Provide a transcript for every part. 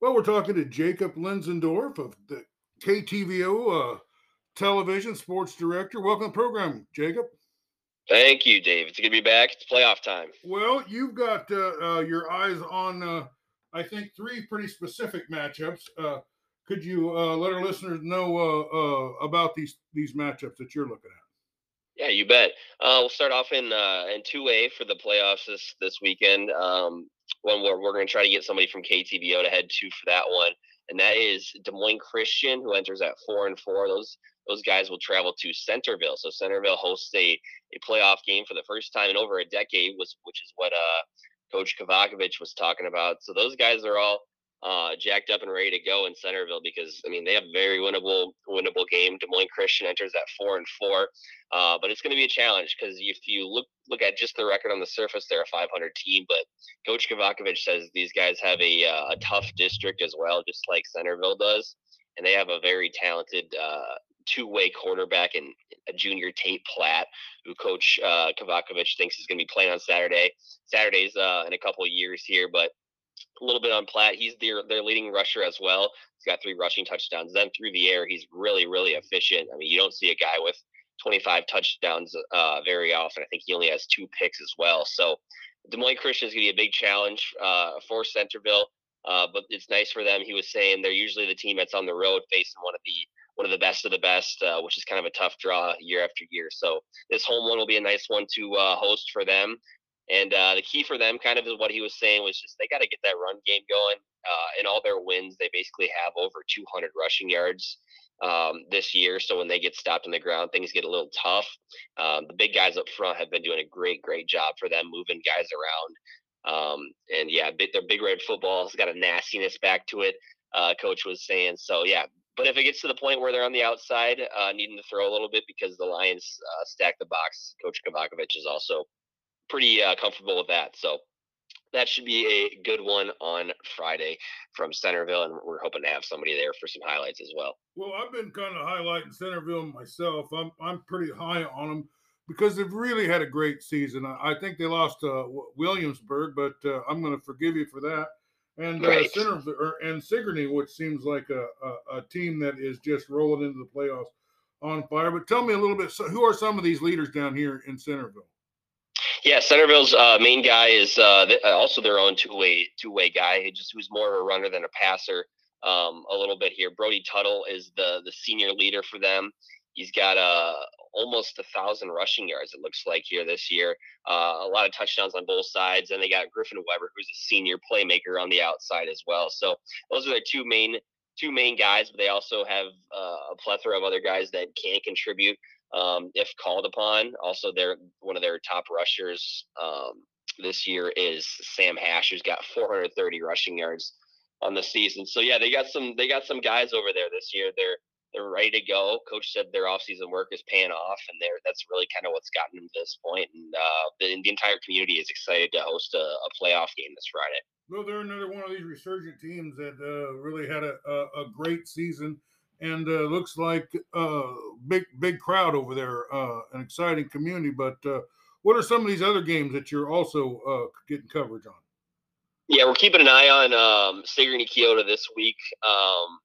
Well, we're talking to Jacob Linsendorf of the KTVO uh, television sports director. Welcome to the program, Jacob. Thank you, Dave. It's good to be back. It's playoff time. Well, you've got uh, uh, your eyes on, uh, I think, three pretty specific matchups. Uh, could you uh, let our listeners know uh, about these these matchups that you're looking at? Yeah, you bet. we'll start off in in two A for the playoffs this this weekend. Um, one where we're going to try to get somebody from KTVO to head to for that one, and that is Des Moines Christian, who enters at four and four. Those those guys will travel to Centerville. So Centerville hosts a, a playoff game for the first time in over a decade, was which is what uh, Coach Kavakovich was talking about. So those guys are all uh, jacked up and ready to go in Centerville because I mean they have a very winnable winnable game. Des Moines Christian enters at four and four, uh, but it's going to be a challenge because if you look look at just the record on the surface, they're a 500 team. But Coach Kavakovich says these guys have a uh, a tough district as well, just like Centerville does, and they have a very talented uh, two-way quarterback and a junior Tate Platt, who Coach uh, thinks is going to be playing on Saturday. Saturday's uh, in a couple of years here, but a little bit on Platt. He's their their leading rusher as well. He's got three rushing touchdowns. Then through the air, he's really really efficient. I mean, you don't see a guy with 25 touchdowns uh, very often. I think he only has two picks as well. So Des Moines Christian is going to be a big challenge uh, for Centerville. Uh, but it's nice for them. He was saying they're usually the team that's on the road facing one of the one of the best of the best, uh, which is kind of a tough draw year after year. So this home one will be a nice one to uh, host for them. And uh, the key for them, kind of, is what he was saying was just they got to get that run game going. Uh, in all their wins, they basically have over 200 rushing yards um, this year. So when they get stopped on the ground, things get a little tough. Um, the big guys up front have been doing a great, great job for them, moving guys around. Um, and yeah, their big red football has got a nastiness back to it. Uh, coach was saying so. Yeah, but if it gets to the point where they're on the outside, uh, needing to throw a little bit because the Lions uh, stack the box, Coach Kavakovich is also pretty uh, comfortable with that. So that should be a good one on Friday from Centerville, and we're hoping to have somebody there for some highlights as well. Well, I've been kind of highlighting Centerville myself. I'm I'm pretty high on them because they've really had a great season. I, think they lost uh, Williamsburg, but uh, I'm going to forgive you for that. And uh, right. Centerville and Sigourney, which seems like a, a, a team that is just rolling into the playoffs on fire. But tell me a little bit. So who are some of these leaders down here in Centerville? Yeah, Centerville's uh, main guy is uh, uh also their own two way two way guy, just who's more of a runner than a passer. Um, a little bit here. Brody Tuttle is the the senior leader for them. He's got uh, almost a thousand rushing yards. It looks like here this year. Uh, a lot of touchdowns on both sides, and they got Griffin Weber, who's a senior playmaker on the outside as well. So those are their two main two main guys. But they also have uh, a plethora of other guys that can contribute um, if called upon. Also, they're one of their top rushers um, this year is Sam Hash, who's got 430 rushing yards on the season. So yeah, they got some they got some guys over there this year. They're they're ready to go. Coach said their offseason work is paying off, and they're that's really kind of what's gotten them to this point. And uh, the, the entire community is excited to host a, a, playoff game this Friday. Well, they're another one of these resurgent teams that uh, really had a, a, a great season and uh, looks like a uh, big big crowd over there, uh, an exciting community. But uh, what are some of these other games that you're also uh, getting coverage on? Yeah, we're keeping an eye on um, Sigourney Keota this week. Um,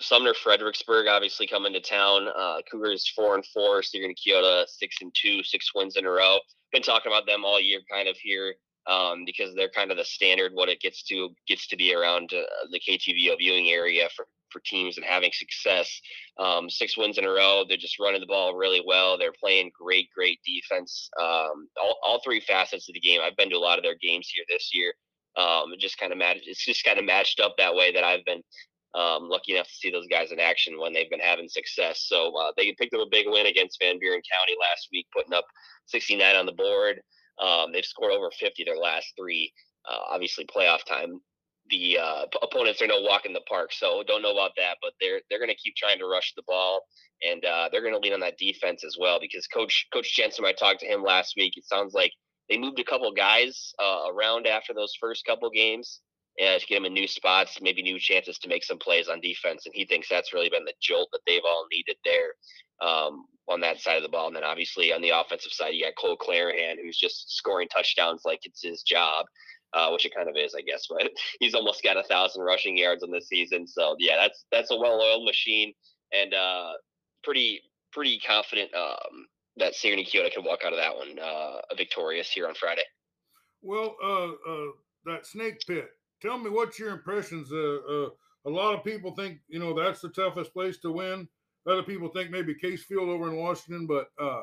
Sumner Fredericksburg obviously coming to town. Uh, Cougars four and four. Sigourney Keota six and two, six wins in a row. Been talking about them all year, kind of here. Um, because they're kind of the standard what it gets to gets to be around uh, the KTVO viewing area for for teams and having success. Um, six wins in a row. They're just running the ball really well. They're playing great, great defense. Um, all, all three facets of the game. I've been to a lot of their games here this year. Um, it just kind of matched. It's just kind of matched up that way that I've been um, lucky enough to see those guys in action when they've been having success. So uh, they picked up a big win against Van Buren County last week, putting up 69 on the board. Um, they've scored over 50 their last three. Uh, obviously, playoff time the uh, opponents are no walk in the park. So don't know about that, but they're they're going to keep trying to rush the ball, and uh, they're going to lean on that defense as well. Because Coach Coach Jensen, I talked to him last week. It sounds like they moved a couple guys uh, around after those first couple games uh, to get him in new spots, maybe new chances to make some plays on defense. And he thinks that's really been the jolt that they've all needed there um, on that side of the ball. And then obviously on the offensive side, you got Cole Clarahan, who's just scoring touchdowns like it's his job. uh, which it kind of is, I guess. But he's almost got a thousand rushing yards on the season. So yeah, that's that's a well-oiled machine, and uh, pretty pretty confident um, that Sigourney Keota can walk out of that one uh, victorious here on Friday. Well, uh, uh, that snake pit. Tell me what's your impressions. Uh, uh, a lot of people think you know that's the toughest place to win. Other people think maybe Case Field over in Washington, but uh,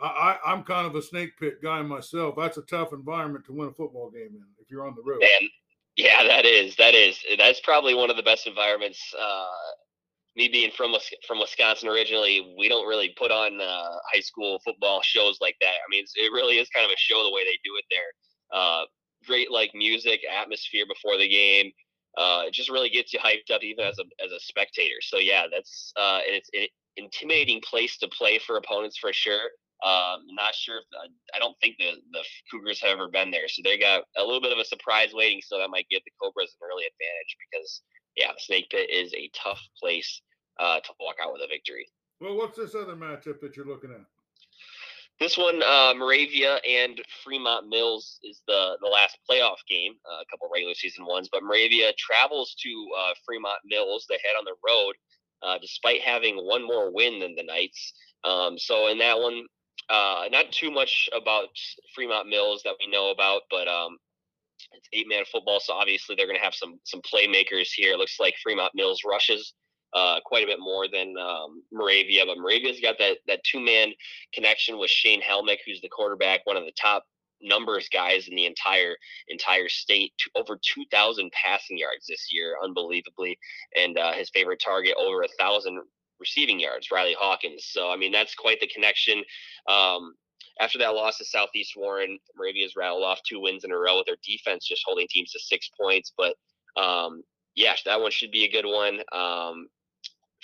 I, I'm kind of a snake pit guy myself. That's a tough environment to win a football game in if you're on the road. And yeah, that is that is that's probably one of the best environments. Uh, me being from from Wisconsin originally, we don't really put on uh, high school football shows like that. I mean, it really is kind of a show the way they do it there. Uh, great like music, atmosphere before the game. Uh, it just really gets you hyped up even as a as a spectator. So yeah, that's uh, it's an intimidating place to play for opponents for sure. Um, not sure if uh, I don't think the the Cougars have ever been there, so they got a little bit of a surprise waiting. So that might give the Cobras an early advantage because yeah, Snake Pit is a tough place uh, to walk out with a victory. Well, what's this other matchup that you're looking at? This one, uh, Moravia and Fremont Mills is the the last playoff game. Uh, a couple regular season ones, but Moravia travels to uh, Fremont Mills. They head on the road, uh, despite having one more win than the Knights. Um, so in that one, uh, not too much about Fremont Mills that we know about, but um, it's eight man football, so obviously they're going to have some some playmakers here. It looks like Fremont Mills rushes uh, quite a bit more than um, Moravia, but Moravia's got that that two man connection with Shane Helmick, who's the quarterback, one of the top numbers guys in the entire entire state. Over two thousand passing yards this year, unbelievably, and uh, his favorite target over a thousand receiving yards, Riley Hawkins. So I mean that's quite the connection. Um, after that loss to Southeast Warren, Moravia's rattled off two wins in a row with their defense just holding teams to six points. But um, yeah, that one should be a good one. Um,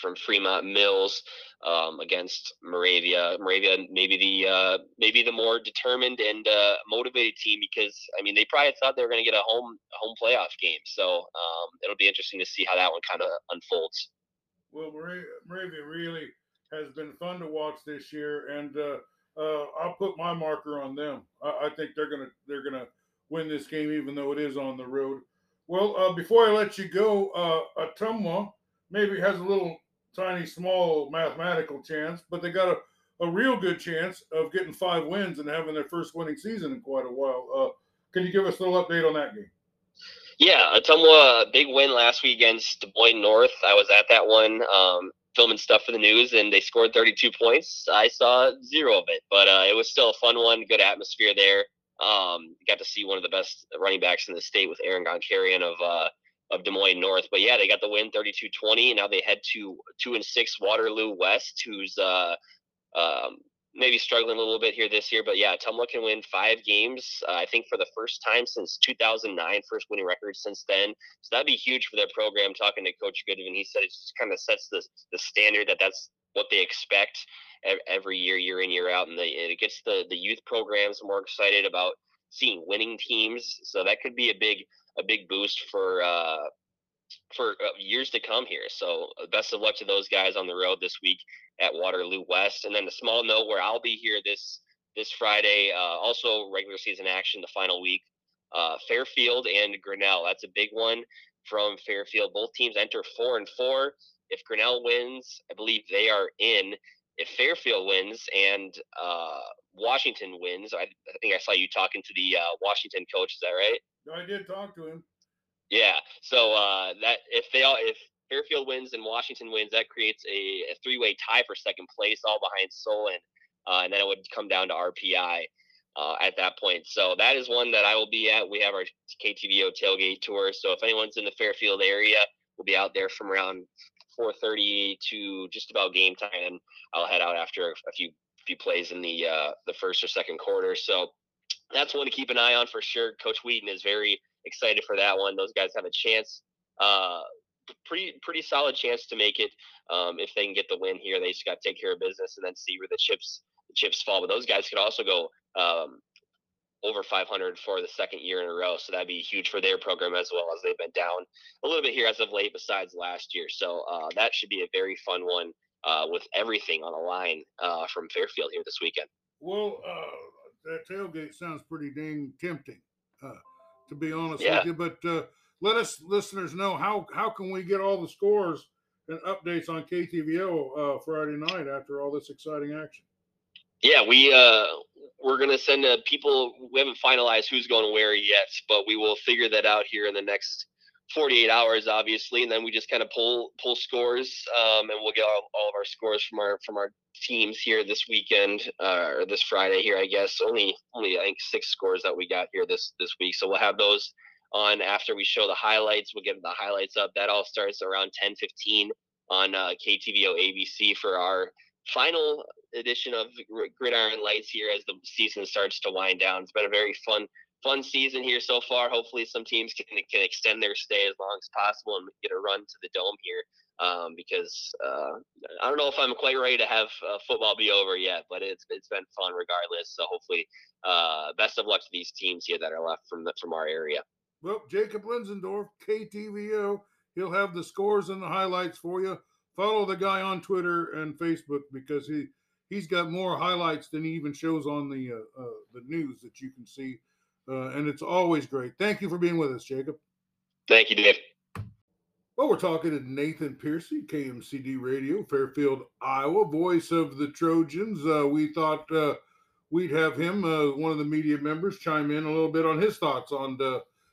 from Fremont Mills um, against Moravia. Moravia maybe the uh, maybe the more determined and uh, motivated team because I mean they probably thought they were going to get a home home playoff game. So um, it'll be interesting to see how that one kind of unfolds. Well, Moravia really has been fun to watch this year, and uh, uh, I'll put my marker on them. I, I, think they're gonna they're gonna win this game, even though it is on the road. Well, uh, before I let you go, uh, Ottumwa maybe has a little tiny, small mathematical chance, but they got a, a real good chance of getting five wins and having their first winning season in quite a while. Uh, can you give us a little update on that game? Yeah, a big win last week against Des Moines North. I was at that one, um, filming stuff for the news, and they scored 32 points. I saw zero of it, but uh, it was still a fun one. Good atmosphere there. Um, got to see one of the best running backs in the state with Aaron Gonkarian of uh, of Des Moines North. But yeah, they got the win 32-20. Now they head to two and six Waterloo West, who's uh, um, maybe struggling a little bit here this year. But yeah, Ottumwa can win five games. Uh, I think for the first time since 2009, first winning record since then. So that'd be huge for their program. Talking to Coach Goodwin, he said it just kind of sets the the standard that that's what they expect every year, year in, year out, and, it gets the the youth programs more excited about seeing winning teams. So that could be a big a big boost for uh, for uh, years to come here. So uh, best of luck to those guys on the road this week at Waterloo West. And then a small note where I'll be here this this Friday, uh, also regular season action, the final week. Uh, Fairfield and Grinnell. That's a big one from Fairfield. Both teams enter four and four. If Grinnell wins, I believe they are in. If Fairfield wins and uh, Washington wins, I, I, think I saw you talking to the uh, Washington coach. Is that right? No, I did talk to him. Yeah. So uh, that if they all if Fairfield wins and Washington wins, that creates a, a three way tie for second place, all behind Solon, uh, and then it would come down to RPI. Uh, at that point. So that is one that I will be at. We have our KTVO tailgate tour. So if anyone's in the Fairfield area, we'll be out there from around 4:30 to just about game time, I'll head out after a few few plays in the uh, the first or second quarter. So that's one to keep an eye on for sure. Coach Wheaton is very excited for that one. Those guys have a chance, uh, pretty pretty solid chance to make it um, if they can get the win here. They just got to take care of business and then see where the chips the chips fall. But those guys could also go um, over 500 for the second year in a row, so that'd be huge for their program as well as they've been down a little bit here as of late, besides last year. So uh, that should be a very fun one uh, with everything on the line uh, from Fairfield here this weekend. Well, uh, that tailgate sounds pretty dang tempting. Uh, to be honest yeah. with you. But uh, let us listeners know how how can we get all the scores and updates on KTVO uh, Friday night after all this exciting action. Yeah, we uh, we're gonna send uh, people. We haven't finalized who's going where yet, but we will figure that out here in the next 48 hours, obviously, and then we just kind of pull pull scores, um, and we'll get all, all of our scores from our from our teams here this weekend uh, or this Friday here, I guess. Only only I think six scores that we got here this this week, so we'll have those on after we show the highlights. We'll get the highlights up. That all starts around 10:15 on uh, KTVO ABC for our final edition of Gridiron Lights here as the season starts to wind down. It's been a very fun fun season here so far. Hopefully, some teams can can extend their stay as long as possible and get a run to the dome here. Um, because uh, I don't know if I'm quite ready to have uh, football be over yet, but it's it's been fun regardless. So hopefully, uh, best of luck to these teams here that are left from the, from our area. Well, Jacob Linsendorf, KTVO, he'll have the scores and the highlights for you. Follow the guy on Twitter and Facebook because he he's got more highlights than he even shows on the uh, uh, the news that you can see, uh, and it's always great. Thank you for being with us, Jacob. Thank you, Dave. Well, we're talking to Nathan Piercy, KMCD Radio, Fairfield, Iowa, voice of the Trojans. Uh, we thought uh, we'd have him, uh, one of the media members, chime in a little bit on his thoughts on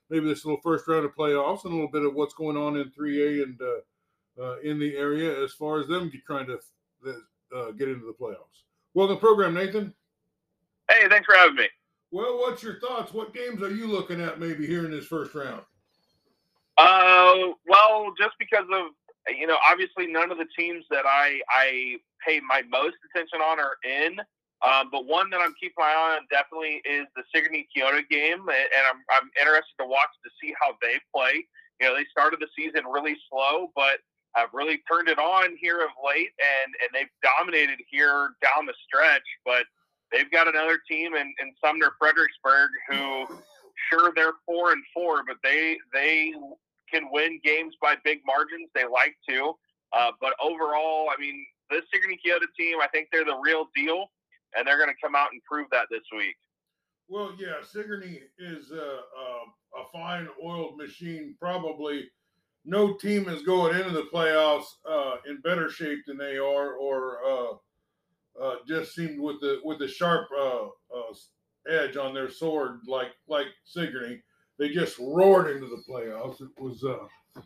maybe this little first round of playoffs and a little bit of what's going on in 3A and uh, in the area as far as them trying to uh, get into the playoffs. Welcome to the program, Nathan. Hey, thanks for having me. Well, what's your thoughts? What games are you looking at maybe here in this first round? Uh, well, just because of you know, obviously none of the teams that I I pay my most attention on are in. Um, but one that I'm keeping my eye on definitely is the Sigourney Keota game, and I'm I'm interested to watch to see how they play. You know, they started the season really slow, but have really turned it on here of late, and and they've dominated here down the stretch. But they've got another team in, in Sumner Fredericksburg who, sure, they're four and four, but they they can win games by big margins. They like to, uh, but overall, I mean, this Sigourney Keota team, I think they're the real deal and they're going to come out and prove that this week. Well, yeah, Sigourney is a, a, a fine oiled machine. Probably no team is going into the playoffs uh, in better shape than they are, or uh, uh, just seemed with the with the sharp uh, uh, edge on their sword, like like Sigourney. They just roared into the playoffs. It was, uh,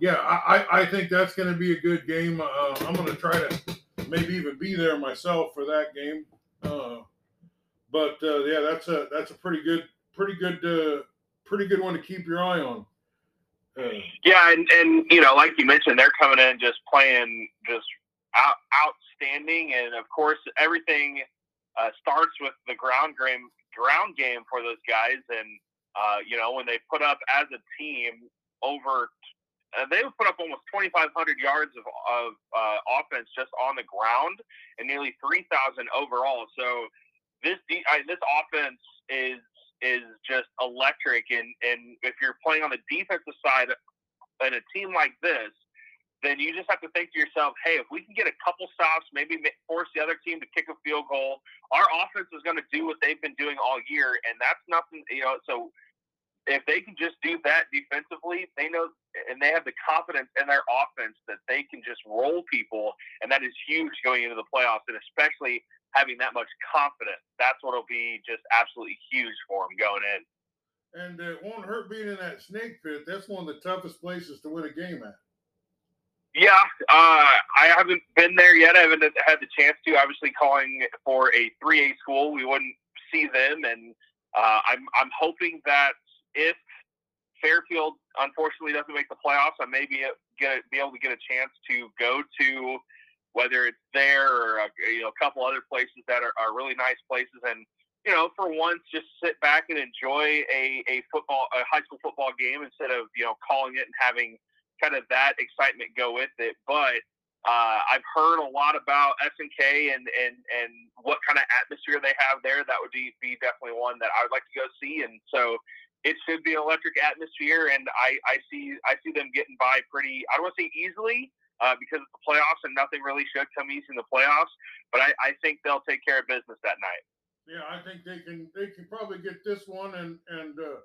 yeah, I, I think that's going to be a good game. I'm going to try to maybe even be there myself for that game. But yeah, that's a that's a pretty good, pretty good, pretty good one to keep your eye on. Yeah, and and you know, like you mentioned, they're coming in just playing just out, outstanding, and of course, everything uh, starts with the ground game ground game for those guys, and uh, you know, when they put up as a team over uh, they put up almost 2,500 yards of, of uh, offense just on the ground and nearly 3,000 overall. So this de- I, this offense is is just electric. And and if you're playing on the defensive side in a team like this, then you just have to think to yourself, hey, if we can get a couple stops, maybe force the other team to kick a field goal, our offense is going to do what they've been doing all year, and that's nothing. You know, so if they can just do that defensively, they know and they have the confidence in their offense that they can just roll people, and that is huge going into the playoffs, and especially having that much confidence. That's what'll be just absolutely huge for him going in. And it won't hurt being in that snake pit. That's one of the toughest places to win a game at. Yeah, uh, I haven't been there yet. I haven't had the chance to. Obviously, calling for a 3A school, we wouldn't see them, and uh, I'm I'm hoping that if Fairfield unfortunately doesn't make the playoffs, I may be, get, be able to get a chance to go to whether it's there or a, you know a couple other places that are, are really nice places, and you know for once just sit back and enjoy a, a football a high school football game instead of you know calling it and having kind of that excitement go with it. But uh, I've heard a lot about SNK and and and what kind of atmosphere they have there. That would be be definitely one that I would like to go see. And so it should be an electric atmosphere, and I, I see I see them getting by pretty. I don't want to say easily uh, because it's the playoffs, and nothing really should come easy in the playoffs. But I, I think they'll take care of business that night. Yeah, I think they can. They can probably get this one and and uh,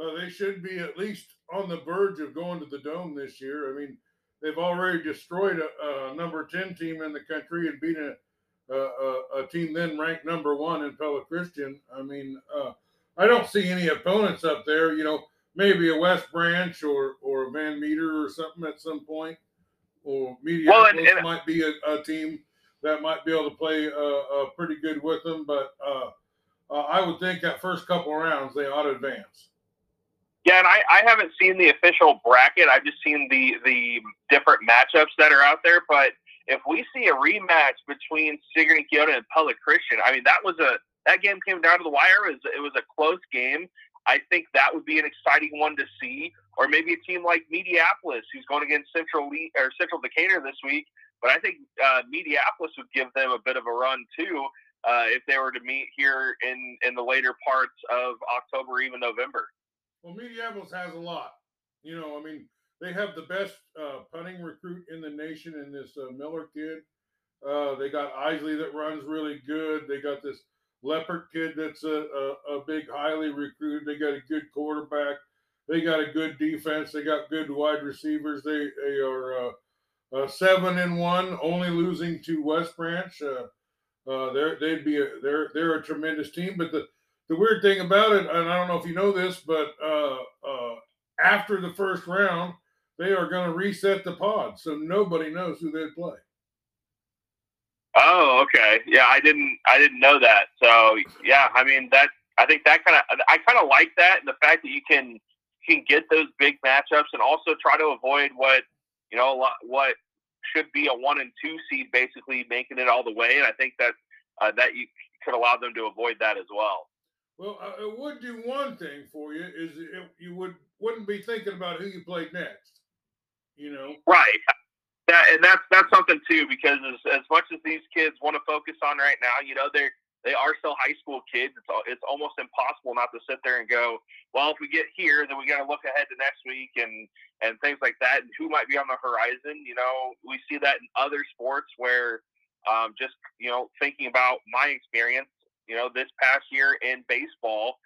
uh, they should be at least on the verge of going to the dome this year. I mean, they've already destroyed a, a number 10 team in the country and beat a, a, a, team then ranked number one in Pella Christian. I mean, uh, I don't see any opponents up there. You know, maybe a West Branch or or a Van Meter or something at some point, or Media well, and, and, might be a, a, team that might be able to play uh, uh, pretty good with them. But uh, uh, I would think that first couple rounds they ought to advance. Yeah, and I, I haven't seen the official bracket. I've just seen the the different matchups that are out there. But if we see a rematch between Sigourney Keota and Pella Christian, I mean that was a that game came down to the wire. It was, it was a close game. I think that would be an exciting one to see. Or maybe a team like Mediapolis, who's going against Central Le- or Central Decatur this week. But I think uh, Mediapolis would give them a bit of a run too uh, if they were to meet here in in the later parts of October, even November. Well, Mediapolis has a lot. You know, I mean, they have the best uh, punting recruit in the nation in this uh, Miller kid. Uh, they got Isley that runs really good. They got this Leopard kid that's a, a, a, big, highly recruited. They got a good quarterback. They got a good defense. They got good wide receivers. They they are uh, uh, seven and one, only losing to West Branch. Uh, uh they're they'd be a, they're they're a tremendous team. But the the weird thing about it, and I don't know if you know this, but uh, uh, after the first round, they are going to reset the pod, so nobody knows who they play. Oh, okay. Yeah, I didn't I didn't know that. So yeah, I mean that I think that kind of I kind of like that and the fact that you can can get those big matchups and also try to avoid what you know what should be a one and two seed basically making it all the way. And I think that uh, that you could allow them to avoid that as well. Well, uh, it would do one thing for you is it, you would wouldn't be thinking about who you played next. You know, right? that and that's that's something too because as, as much as these kids want to focus on right now, you know they're they are still high school kids. It's it's almost impossible not to sit there and go, well, if we get here, then we got to look ahead to next week and and things like that, and who might be on the horizon. You know, we see that in other sports where um, just you know thinking about my experience, you know, this past year in baseball.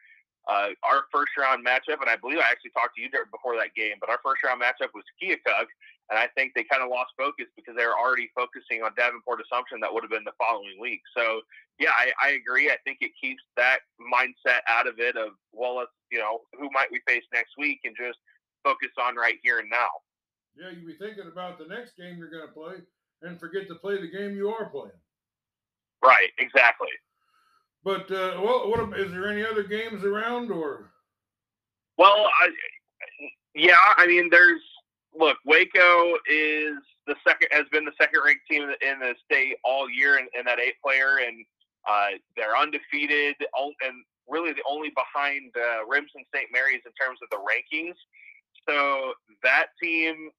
Uh, our first round matchup, and I believe I actually talked to you before that game, but our first round matchup was Keokuk, and I think they kind of lost focus because they were already focusing on Davenport Assumption that would have been the following week. So, yeah, I, I agree. I think it keeps that mindset out of it of, well, let's, you know, who might we face next week and just focus on right here and now. Yeah, you be thinking about the next game you're going to play and forget to play the game you are playing. Right, exactly. But, uh, well, what is there any other games around or? Well, I, yeah, I mean, there's, look, Waco is the second has been the second ranked team in the state all year in, in that eight player, and uh, they're undefeated and really the only behind uh, Remsen St. Mary's in terms of the rankings. So that team,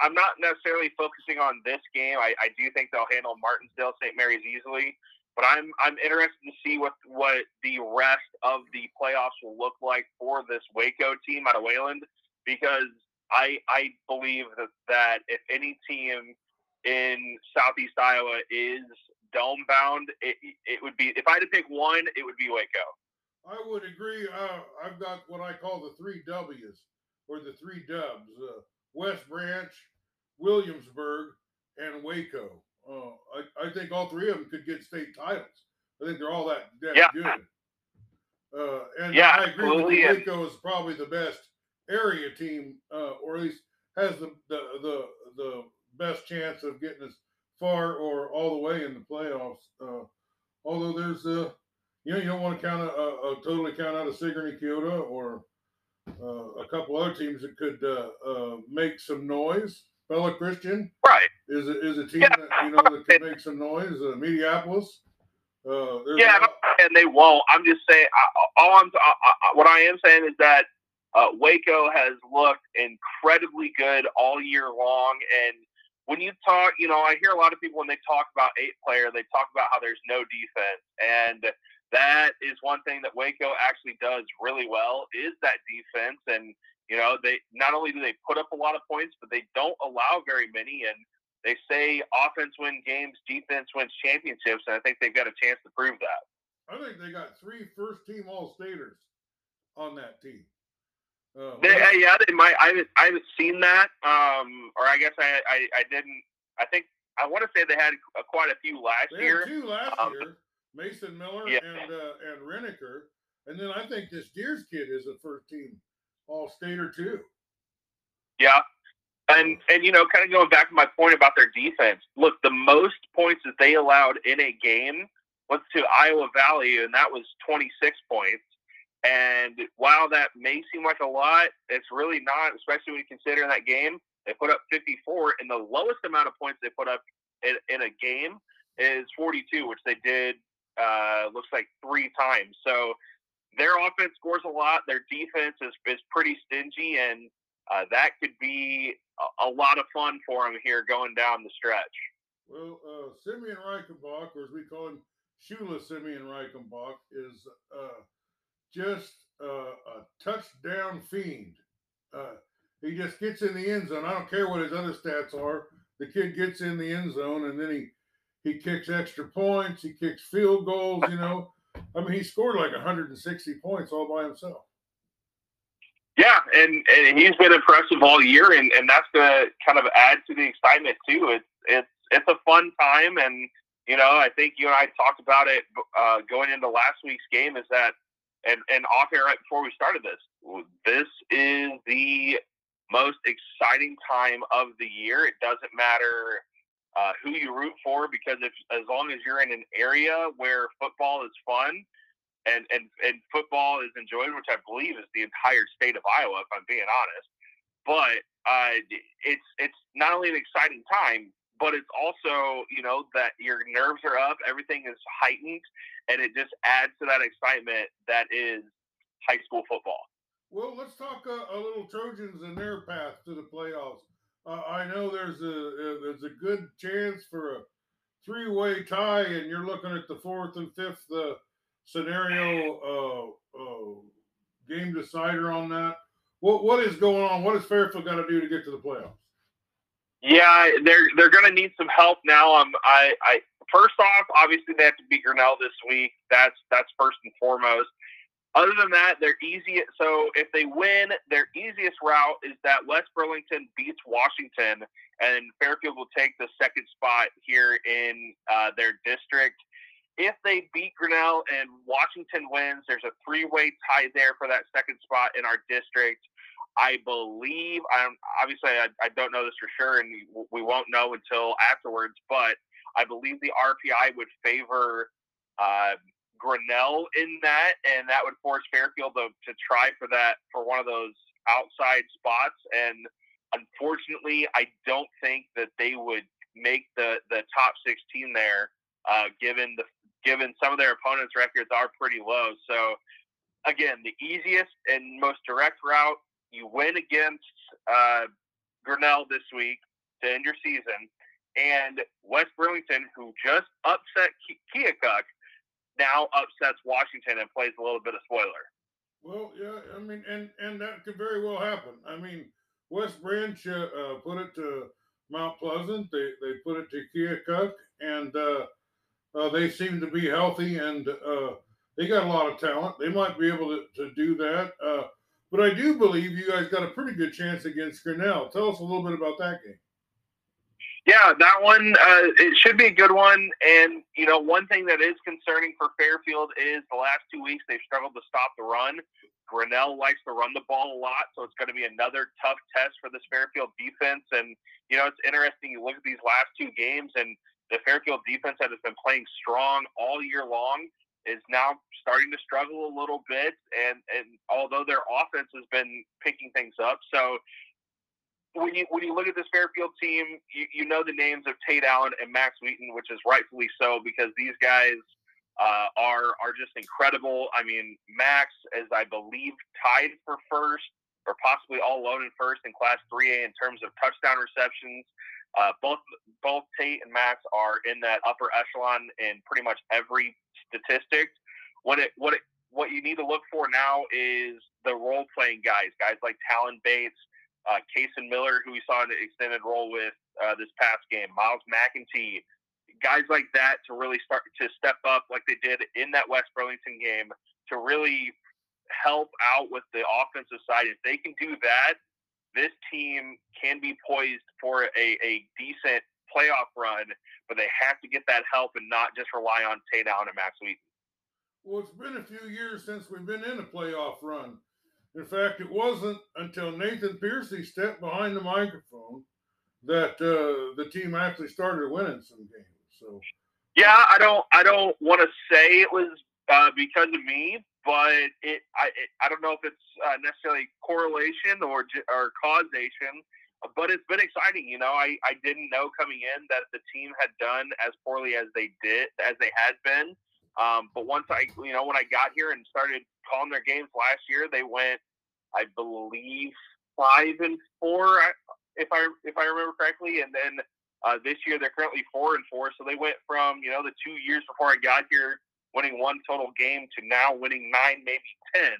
I'm not necessarily focusing on this game. I, I do think they'll handle Martensdale St. Mary's easily, but I'm I'm interested to see what what the rest of the playoffs will look like for this Waco team out of Wayland because I I believe that, that if any team in Southeast Iowa is dome bound, it, it would be if I had to pick one, it would be Waco. I would agree. Uh, I've got what I call the three W's or the three Dubs: uh, West Branch, Williamsburg, and Waco. Uh, I, I think all three of them could get state titles. I think they're all that, that yeah. good. Uh, and yeah, I agree with. Waco is probably the best area team, uh, or at least has the, the the the best chance of getting far or all the way in the playoffs. Uh, although there's a, you know, you don't want to count a, a, a totally count out of Sigourney Keota or uh, a couple other teams that could uh, uh, make some noise. Pella Christian, right, is a, is a team yeah. that you know that could make some noise. Uh, Mediapolis. Uh, yeah, and they won't. I'm just saying. all I'm, what I am saying is that uh, Waco has looked incredibly good all year long. And when you talk, you know, I hear a lot of people when they talk about eight player, they talk about how there's no defense. And that is one thing that Waco actually does really well is that defense. And, you know, they not only do they put up a lot of points, but they don't allow very many. And they say offense wins games, defense wins championships. And I think they've got a chance to prove that. I think they got three first team All Staters on that team. Uh, they, uh, yeah, they might. I I haven't seen that, um, or I guess I, I, I didn't. I think I want to say they had a, quite a few last they year. two last um, year. Mason Miller yeah. and uh, and Reniker, and then I think this Deers kid is a first team All Stater too. Yeah, and and you know, kind of going back to my point about their defense. Look, the most points that they allowed in a game was to Iowa Valley, and that was 26 points. And while that may seem like a lot, it's really not, especially when you consider that game they put up 54, and the lowest amount of points they put up in, in a game is 42, which they did uh, looks like three times. So their offense scores a lot. Their defense is, is pretty stingy, and uh, that could be a, a, lot of fun for them here going down the stretch. Well, uh, Simeon Reichenbach, or as we call him, Shula Simeon Reichenbach, is uh, just a touchdown fiend. Uh, he just gets in the end zone. I don't care what his other stats are. The kid gets in the end zone, and then he he kicks extra points. He kicks field goals. You know, I mean, he scored like 160 points all by himself. Yeah, and, and he's been impressive all year, and, and that's going to kind of add to the excitement too. It's it's it's a fun time, and you know I think you and I talked about it uh, going into last week's game. Is that and and off air right before we started this, this is the most exciting time of the year. It doesn't matter uh, who you root for because if as long as you're in an area where football is fun and, and, and football is enjoyed, which I believe is the entire state of Iowa, if I'm being honest. But uh, it's it's not only an exciting time, but it's also you know that your nerves are up, everything is heightened, and it just adds to that excitement that is high school football. Well, let's talk a, a little Trojans and their path to the playoffs. Uh, I know there's a, there's a good chance for a three way tie, and you're looking at the fourth and fifth uh, scenario uh, uh, game decider on that. What what is going on? What is Fairfield got to do to get to the playoffs? Yeah, they're they're going to need some help now. Um, I, I first off, obviously they have to beat Grinnell this week. That's that's first and foremost. Other than that, they're easy. So if they win, their easiest route is that West Burlington beats Washington, and Fairfield will take the second spot here in uh, their district. If they beat Grinnell and Washington wins, there's a three-way tie there for that second spot in our district. I believe, I'm obviously I, I don't know this for sure, and we won't know until afterwards. But I believe the RPI would favor uh, Grinnell in that, and that would force Fairfield to, to try for that for one of those outside spots. And unfortunately, I don't think that they would make the the top 16 there, uh, given the given some of their opponents' records are pretty low. So again, the easiest and most direct route you win against uh, Grinnell this week to end your season, and West Burlington, who just upset Keokuk now upsets Washington and plays a little bit of spoiler. Well, yeah, I mean, and and that could very well happen. I mean, West Branch uh, uh, put it to Mount Pleasant. They they put it to Keokuk, and uh, uh, they seem to be healthy and uh, they got a lot of talent. They might be able to, to do that. Uh, but I do believe you guys got a pretty good chance against Grinnell. Tell us a little bit about that game. Yeah, that one uh, it should be a good one. And you know, one thing that is concerning for Fairfield is the last two weeks they've struggled to stop the run. Grinnell likes to run the ball a lot, so it's going to be another tough test for this Fairfield defense. And you know, it's interesting. You look at these last two games, and the Fairfield defense that has been playing strong all year long is now starting to struggle a little bit. And and although their offense has been picking things up, so when you when you look at this Fairfield team, you, you know the names of Tate Allen and Max Wheaton, which is rightfully so because these guys uh, are are just incredible. I mean, Max is I believe tied for first or possibly all alone in first in Class 3A in terms of touchdown receptions. Uh, both both Tate and Max are in that upper echelon in pretty much every statistic. What it what it what you need to look for now is the role playing guys, guys like Talon Bates, uh, Kason Miller, who we saw the extended role with uh, this past game, Miles McEntee, guys like that to really start to step up like they did in that West Burlington game to really help out with the offensive side, if they can do that, this team can be poised for a, a decent playoff run, but they have to get that help and not just rely on Allen and Max Wheaton. Well, it's been a few years since we've been in a playoff run. In fact, it wasn't until Nathan Piercy stepped behind the microphone that uh, the team actually started winning some games. So, yeah, I don't, I don't want to say it was uh, because of me, but it, I, it, I don't know if it's uh, necessarily correlation or or causation. But it's been exciting, you know. I, I didn't know coming in that the team had done as poorly as they did, as they had been. Um, but once I, you know, when I got here and started calling their games last year, they went, I believe, five and four, if I if I remember correctly. And then uh, this year they're currently four and four. So they went from you know the two years before I got here winning one total game to now winning nine, maybe ten.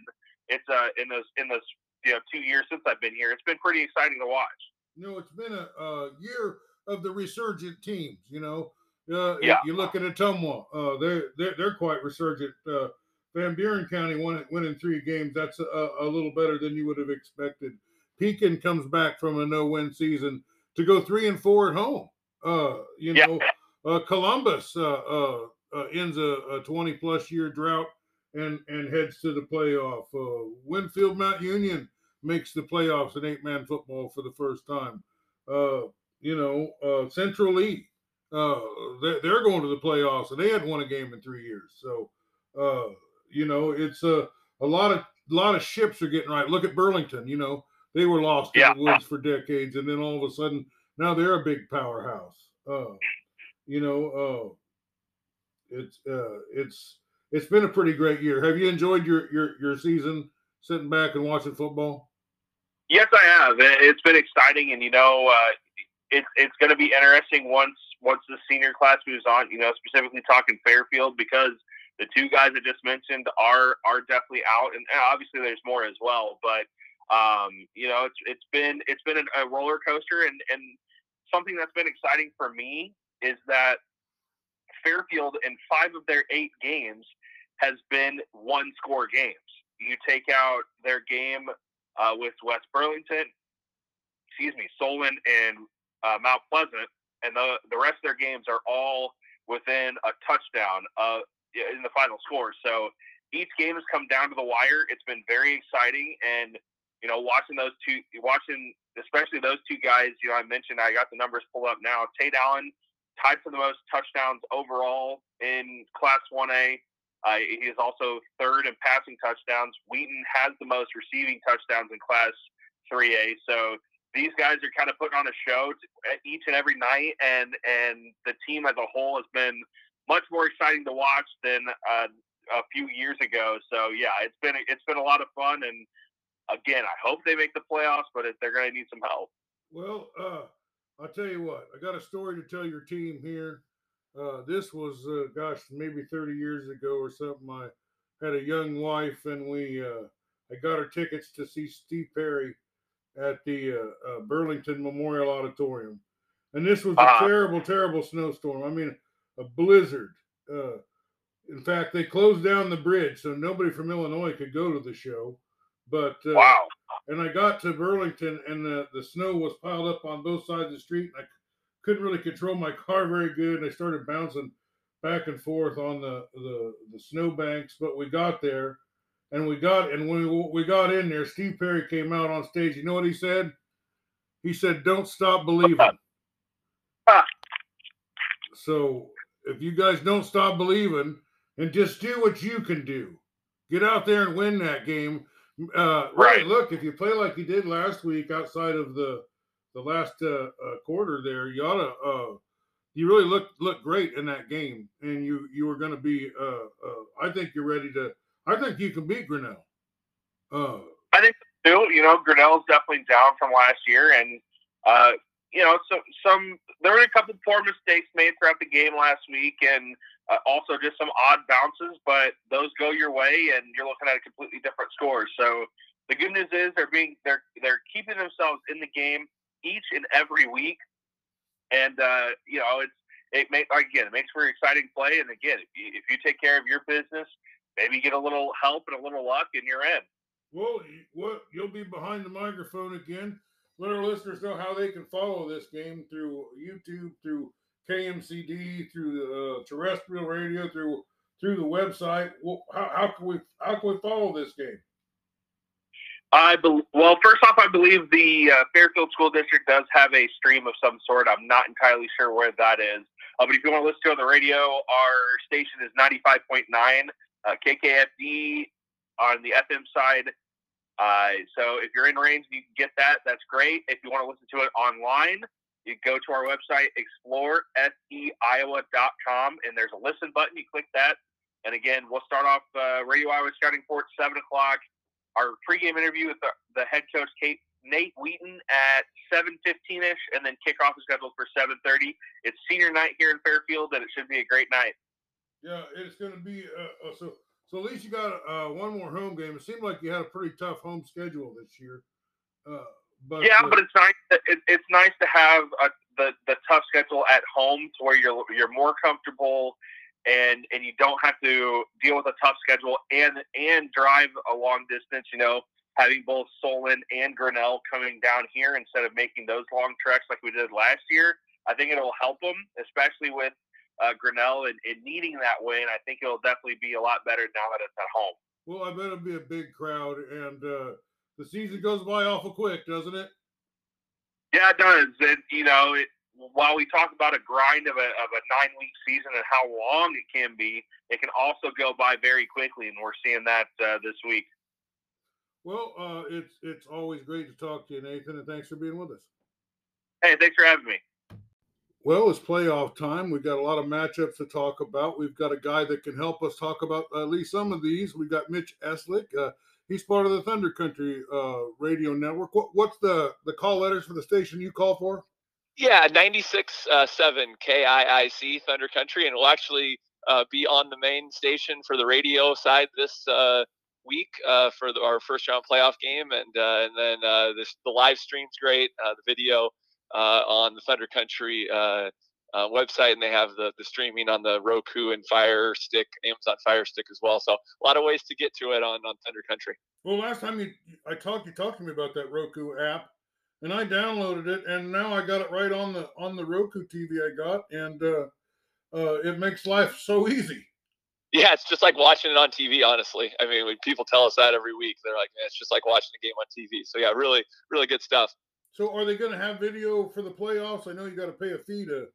It's uh in those in those you know two years since I've been here. It's been pretty exciting to watch. You know, it's been a, a year of the resurgent teams. You know, uh, yeah. You look at Ottumwa, uh, they're, they're they're quite resurgent. Uh, Van Buren County won, winning three games. That's a, a, little better than you would have expected. Pekin comes back from a no-win season to go three and four at home. Uh, you know, yeah. uh, Columbus uh, uh, uh ends a, a, 20 plus year drought and and heads to the playoff. Uh, Winfield Mount Union makes the playoffs in eight man football for the first time. Uh, you know, Central Lee, they're, they're, going to the playoffs and they hadn't won a game in three years. So, you know, it's a a lot of a lot of ships are getting right. Look at Burlington. You know, they were lost yeah. in the woods for decades, and then all of a sudden now they're a big powerhouse. Uh, you know, uh, it's uh, it's it's been a pretty great year. Have you enjoyed your your your season sitting back and watching football? Yes, I have. It's been exciting, and you know, uh, it's it's going to be interesting once once the senior class moves on. You know, specifically talking Fairfield because the two guys I just mentioned are are definitely out, and obviously there's more as well. But um, you know, it's it's been it's been a roller coaster, and and something that's been exciting for me is that Fairfield in five of their eight games has been one score games. You take out their game uh, with West Burlington, excuse me, Solon and uh, Mount Pleasant, and the the rest of their games are all within a touchdown. Uh, in the final score. So each game has come down to the wire. It's been very exciting, and you know, watching those two, watching especially those two guys. You know, I mentioned I got the numbers pulled up now. Tate Allen tied for the most touchdowns overall in Class 1A. Uh, he is also third in passing touchdowns. Wheaton has the most receiving touchdowns in Class 3A. So these guys are kind of putting on a show each and every night, and and the team as a whole has been much more exciting to watch than uh, a few years ago. So yeah, it's been it's been a lot of fun, and again, I hope they make the playoffs, but they're going to need some help. Well, uh, I'll tell you what, I got a story to tell your team here. Uh, this was, uh, gosh, maybe 30 years ago or something. I had a young wife, and we uh, I got her tickets to see Steve Perry at the uh, uh, Burlington Memorial Auditorium, and this was a uh-huh. terrible, terrible snowstorm. I mean a blizzard. Uh, in fact, they closed down the bridge so nobody from Illinois could go to the show. But uh, wow. And I got to Burlington, and the, the snow was piled up on both sides of the street, and I couldn't really control my car very good. And I started bouncing back and forth on the the, the snow banks. But we got there, and we got and when we, we got in there, Steve Perry came out on stage. You know what he said? He said, "Don't stop believing." So if you guys don't stop believing and just do what you can do, get out there and win that game. Uh, right. Look, if you play like you did last week, outside of the the last uh, uh, quarter, there, you ought to. Uh, you really look look great in that game, and you you are going to be. Uh, uh, I think you're ready to. I think you can beat Grinnell. I think too. You know, Grinnell's definitely down from last year, and you know, so some there were a couple poor mistakes made throughout the game last week, and uh, also just some odd bounces. But those go your way, and you're looking at a completely different score. So the good news is they're being they're they're keeping themselves in the game each and every week, and uh, you know it's it make again it makes for exciting play. And again, if you, if you take care of your business, maybe get a little help and a little luck, and you're in. Well, what you'll be behind the microphone again. Let our listeners know how they can follow this game through YouTube, through KMCD, through the uh, terrestrial radio, through through the website. Well, how, how can we how can we follow this game? I be- well, first off, I believe the uh, Fairfield School District does have a stream of some sort. I'm not entirely sure where that is, uh, but if you want to listen to it on the radio, our station is 95.9 uh, KKFD on the FM side. Uh, so if you're in range, and you can get that. That's great. If you want to listen to it online, you go to our website, exploreseiowa.com, and there's a listen button. You click that. And again, we'll start off uh, Radio Iowa Scouting Report 7 o'clock. Our pregame interview with the, the head coach, Kate, Nate Wheaton, at 7.15ish, and then kickoff is scheduled for 7.30. It's senior night here in Fairfield, and it should be a great night. Yeah, it's going to be uh, uh. So at least you got uh, one more home game. It seemed like you had a pretty tough home schedule this year. Uh, but yeah, uh, but it's nice. To, it, it's nice to have a, the the tough schedule at home to where you're you're more comfortable and and you don't have to deal with a tough schedule and and drive a long distance. You know, having both Solon and Grinnell coming down here instead of making those long treks like we did last year. I think it'll help them, especially with uh, Grinnell and, and, needing that win. I think it'll definitely be a lot better now that it's at home. Well, I bet it'll be a big crowd, and uh, the season goes by awful quick, doesn't it? Yeah, it does. And you know, it, while we talk about a grind of a of a nine week season and how long it can be, it can also go by very quickly, and we're seeing that uh, this week. Well, uh, it's it's always great to talk to you, Nathan, and thanks for being with us. Hey, thanks for having me. Well, it's playoff time. We've got a lot of matchups to talk about. We've got a guy that can help us talk about at least some of these. We've got Mitch Eslick. Uh, he's part of the Thunder Country uh, radio network. What, what's the, the call letters for the station you call for? Yeah, 96 uh, 7 KIIC Thunder Country. And we'll actually uh, be on the main station for the radio side this uh, week uh, for the, our first round playoff game. And, and then this, the live stream's great, the video on the Thunder Country uh, uh, website, and they have the, the streaming on the Roku and Fire Stick, Amazon Fire Stick as well. So a lot of ways to get to it on, on Thunder Country. Well, last time you I talked, you talked to me about that Roku app, and I downloaded it, and now I got it right on the on the Roku TV I got, and uh, uh, it makes life so easy. Yeah, it's just like watching it on TV. Honestly, I mean, people tell us that every week, they're like, "It's just like watching a game on TV." So yeah, really, really good stuff. So are they going to have video for the playoffs? I know you got to pay a fee to.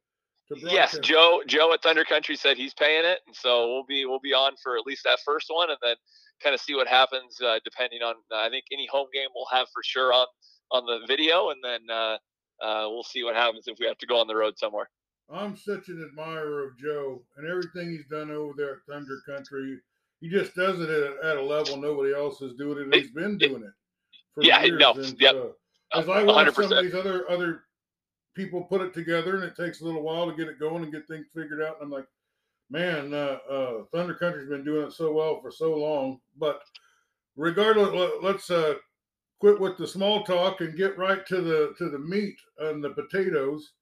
to yes, Joe. Joe at Thunder Country said he's paying it, and so we'll be we'll be on for at least that first one, and then kind of see what happens uh, depending on. Uh, I think any home game we'll have for sure on on the video, and then uh, uh, we'll see what happens if we have to go on the road somewhere. I'm such an admirer of Joe and everything he's done over there at Thunder Country. He just does it at, at a level nobody else is doing it. He's been doing it. For yeah, years. no, and, yep. As I watch 100%. some of these other other people put it together, and it takes a little while to get it going and get things figured out. And I'm like, man, uh, uh, Thunder Country's been doing it so well for so long. But regardless, let's uh, quit with the small talk and get right to the to the meat and the potatoes.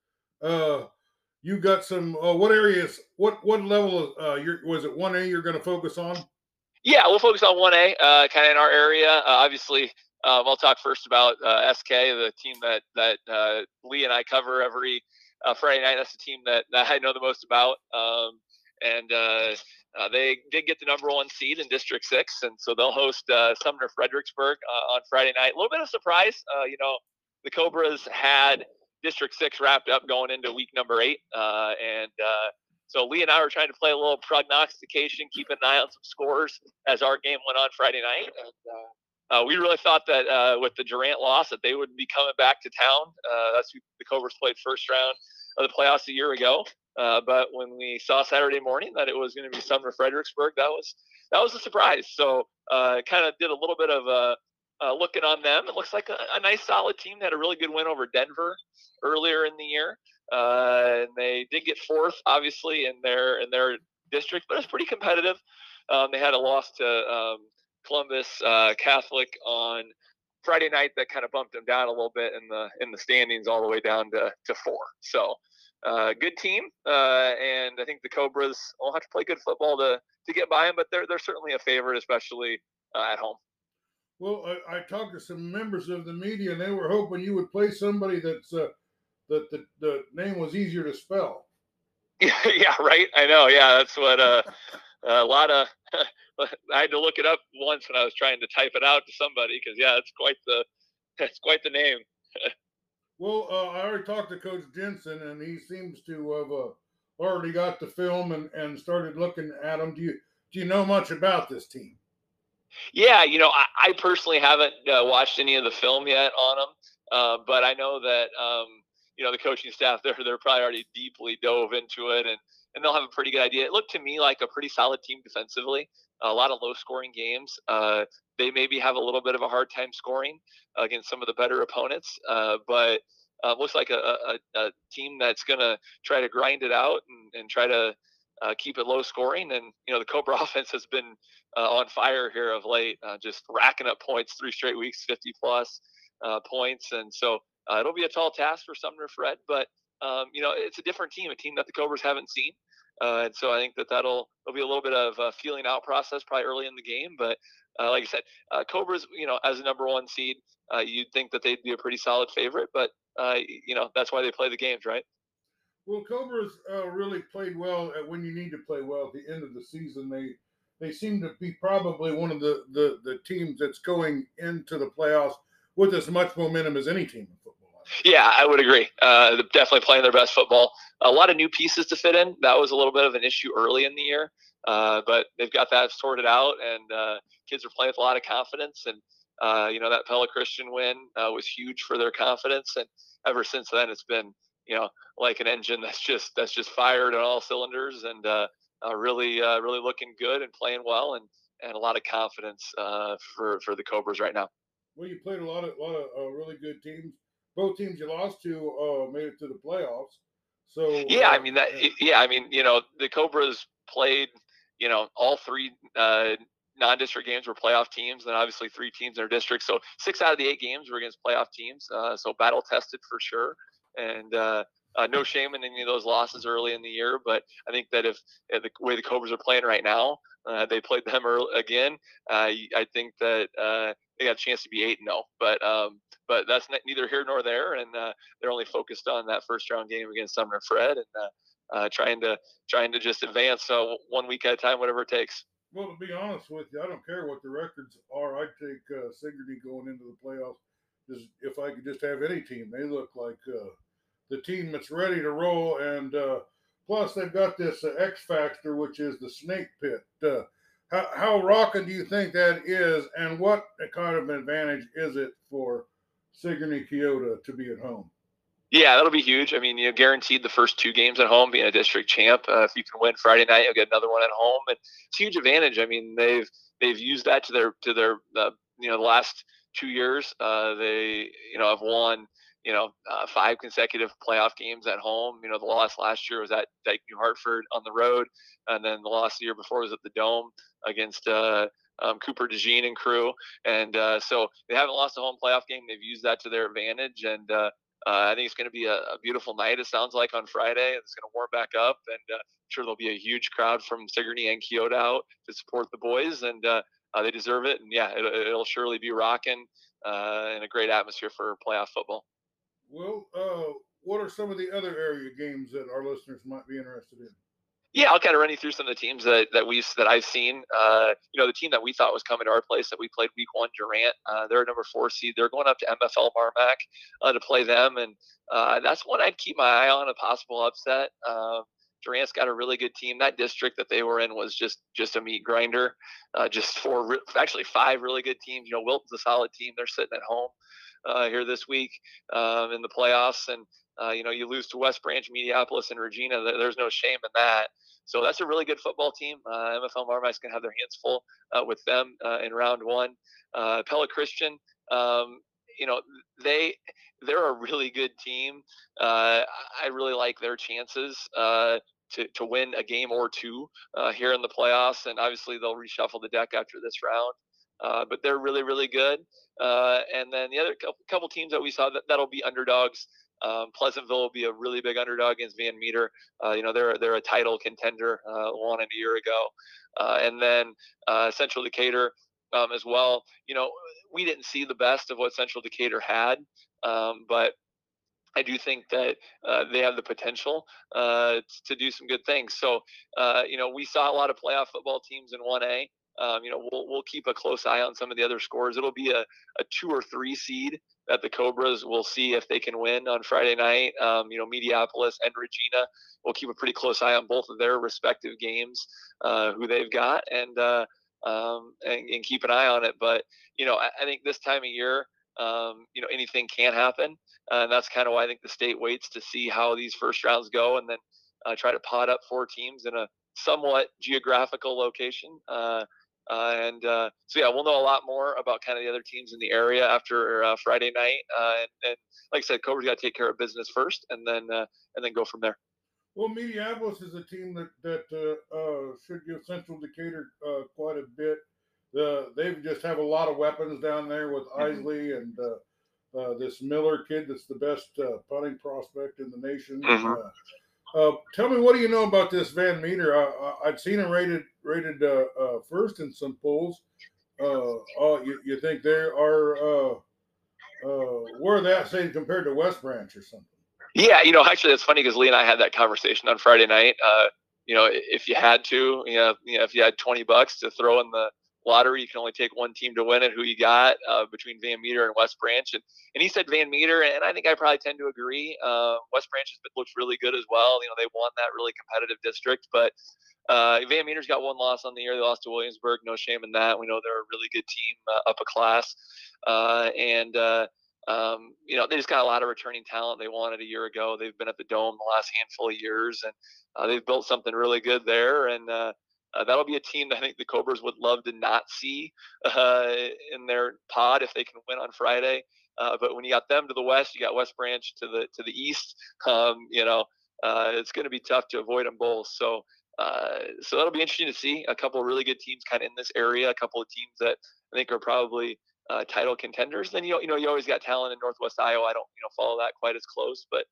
Uh, you got some. Uh, what areas? What what level? Of, uh, your, was it one A? You're going to focus on? Yeah, we'll focus on one A, uh, kind of in our area. Uh, obviously, um, I'll talk first about uh, SK, the team that that uh, Lee and I cover every uh, Friday night. That's the team that, that I know the most about. Um, and uh, uh, they did get the number one seed in District Six, and so they'll host uh, Sumner Fredericksburg on Friday night. A little bit of surprise, you know, the Cobras had District Six wrapped up going into week number eight, and so Lee and I were trying to play a little prognostication, keep an eye on some scores as our game went on Friday night. And, uh, we really thought that uh, with the Durant loss that they would be coming back to town. Uh, that's who the Cobras played first round of the playoffs a year ago. Uh, but when we saw Saturday morning that it was going to be Sumner Fredericksburg, that was that was a surprise. So uh, kind of did a little bit of uh, looking on them. It looks like a, a, nice, solid team. They had a really good win over Denver earlier in the year, and they did get fourth, obviously, in their in their district, but it's pretty competitive. Um, they had a loss to um, Columbus uh, Catholic on Friday night that kind of bumped them down a little bit in the in the standings all the way down to, to four. So uh, good team, uh, and I think the Cobras will have to play good football to to get by them. But they're they're certainly a favorite, especially uh, at home. Well, I, I, talked to some members of the media, and they were hoping you would play somebody that's uh, that the, the name was easier to spell. yeah, right. I know. Yeah, that's what uh, a lot of. I had to look it up once when I was trying to type it out to somebody because yeah, it's quite the that's quite the name. well, uh, I already talked to Coach Jensen, and he seems to have uh, already got the film and, and started looking at them. Do you do you know much about this team? Yeah, you know, I, I personally haven't uh, watched any of the film yet on them, uh, but I know that um, you know the coaching staff they're they're probably already deeply dove into it and and they'll have a pretty good idea. It looked to me like a pretty solid team defensively. A lot of low scoring games. Uh, they maybe have a little bit of a hard time scoring against some of the better opponents, uh, but uh, looks like a, a, a team that's going to try to grind it out and, and try to uh, keep it low scoring. And you know the Cobra offense has been uh, on fire here of late, uh, just racking up points three straight weeks, 50 plus uh, points. And so uh, it'll be a tall task for Sumner Fred, but um, you know it's a different team, a team that the Cobras haven't seen. Uh, and so I think that that'll there'll be a little bit of a feeling out process probably early in the game. But like I said, Cobras, you know, as a number one seed, you'd think that they'd be a pretty solid favorite. But you know that's why they play the games, right? Well, Cobras uh, really played well when you need to play well at the end of the season. They they seem to be probably one of the, the, the teams that's going into the playoffs with as much momentum as any team. Yeah, I would agree. Uh, definitely playing their best football. A lot of new pieces to fit in. That was a little bit of an issue early in the year, uh, but they've got that sorted out, and uh, kids are playing with a lot of confidence. And uh, you know that Pella Christian win uh, was huge for their confidence, and ever since then, it's been you know like an engine that's just that's just fired on all cylinders and uh, really really looking good and playing well and and a lot of confidence for for the Cobras right now. Well, you played a lot of a lot of really good teams. Both teams you lost to uh, made it to the playoffs. So yeah, I mean that. Yeah, I mean you know the Cobras played you know all three non-district games were playoff teams, and obviously three teams in our district. So six out of the eight games were against playoff teams. so battle tested for sure and uh, uh, no shame in any of those losses early in the year. But I think that if uh, the way the Cobras are playing right now, uh, they played them early, again. Uh, I think that uh, they got a chance to be eight and zero. But um, but that's neither here nor there, and they're only focused on that first round game against Sumner Fred and trying to trying to just advance one week at a time, whatever it takes. Well, to be honest with you, I don't care what the records are. I'd take uh, going into the playoffs is if I could just have any team. They look like uh, the team that's ready to roll, and uh, plus they've got this uh, X factor, which is the snake pit. How, how rocking do you think that is, and what kind of advantage is it for Sigourney Keota to be at home? Yeah, that'll be huge. I mean, you know, guaranteed the first two games at home, being a district champ. Uh, if you can win Friday night, you'll get another one at home, and it's a huge advantage. I mean, they've they've used that to their to their uh, you know the last two years. Uh, they, you know, have won, you know, uh, five consecutive playoff games at home. You know, the loss last year was at Dike New Hartford on the road, and then the loss the year before was at the Dome against uh, um, Cooper DeJean and crew. And uh, so they haven't lost a home playoff game. They've used that to their advantage, and uh, uh, I think it's going to be a, a, beautiful night. It sounds like on Friday. It's going to warm back up, and uh, I'm sure there'll be a huge crowd from Sigourney and Keota out to support the boys. And they deserve it, and yeah, it, will surely be rocking and a great atmosphere for playoff football. Well, uh, what are some of the other area games that our listeners might be interested in? Yeah, I'll kind of run you through some of the teams that that we that I've seen. Uh, you know, the team that we thought was coming to our place that we played week one, Durant. Uh, they're a number four seed. They're going up to MFL Marmac uh, to play them, and uh, that's one I'd keep my eye on a possible upset. Um, Durant's got a really good team. That district that they were in was just just a meat grinder. Uh, just four, actually five really good teams. You know, Wilton's a solid team. They're sitting at home uh, here this week um, in the playoffs, and uh, you know, you lose to West Branch, Mediapolis, and Regina. There's no shame in that. So that's a really good football team. Uh, MFL Marmac's going to have their hands full uh, with them uh, in round one. Pella Christian, um, you know, they they're a really good team. Uh, I really like their chances uh, to, to win a game or two uh, here in the playoffs. And obviously, they'll reshuffle the deck after this round. Uh, but they're really, really good. Uh, and then the other couple, couple, teams that we saw that, that'll be underdogs Um, Pleasantville will be a really big underdog against Van Meter. Uh, you know, they're they're a title contender, uh, won a year ago, uh, and then uh, Central Decatur um, as well. You know, we didn't see the best of what Central Decatur had, um, but I do think that uh, they have the potential uh, to do some good things. So, uh, you know, we saw a lot of playoff football teams in 1A. Um, you know, we'll, we'll keep a close eye on some of the other scores. It'll be a, a two or three seed that the Cobras will see if they can win on Friday night. Um, you know, Mediapolis and Regina will keep a pretty close eye on both of their respective games, uh, who they've got, and, uh, um, and, and keep an eye on it. But you know, I, I think this time of year, um, you know, anything can happen, uh, and that's kind of why I think the state waits to see how these first rounds go, and then uh, try to pot up four teams in a somewhat geographical location. Uh, and uh, so yeah, we'll know a lot more about kind of the other teams in the area after uh, Friday night. Uh, and, and, like I said, Cobra's got to take care of business first, and then uh, and then go from there. Well, Mediapolis is a team that that uh, should give Central Decatur quite a bit. they just have a lot of weapons down there with mm-hmm. Isley and this Miller kid that's the best punting prospect in the nation. Mm-hmm. Uh, tell me, what do you know about this Van Meter? I, would seen him rated rated uh, uh, first in some polls. Uh, oh, you, you think they are uh, uh, where that say compared to West Branch or something? Yeah, you know, actually, that's funny because Lee and I had that conversation on Friday night. you know, if you had to, you know, you know, if you had twenty bucks to throw in the lottery. You can only take one team to win it. Who you got uh, between Van Meter and West Branch? And and he said Van Meter, and I think I probably tend to agree. Uh, West Branch has looks really good as well. You know, they won that really competitive district, but uh, Van Meter's got one loss on the year. They lost to Williamsburg. No shame in that. We know they're a really good team, uh, up a class, uh, and. Uh, um, you know, they just got a lot of returning talent they wanted a year ago. They've been at the Dome the last handful of years, and they've built something really good there. And uh, that'll be a team that I think the Cobras would love to not see uh, in their pod if they can win on Friday. Uh, but when you got them to the west, you got West Branch to the to the east. Um, you know, uh, it's going to be tough to avoid them both. So, uh, so that'll be interesting to see a couple of really good teams kind of in this area. A couple of teams that I think are probably uh, title contenders. Then you know, you know, you always got talent in Northwest Iowa. I don't you know follow that quite as close, but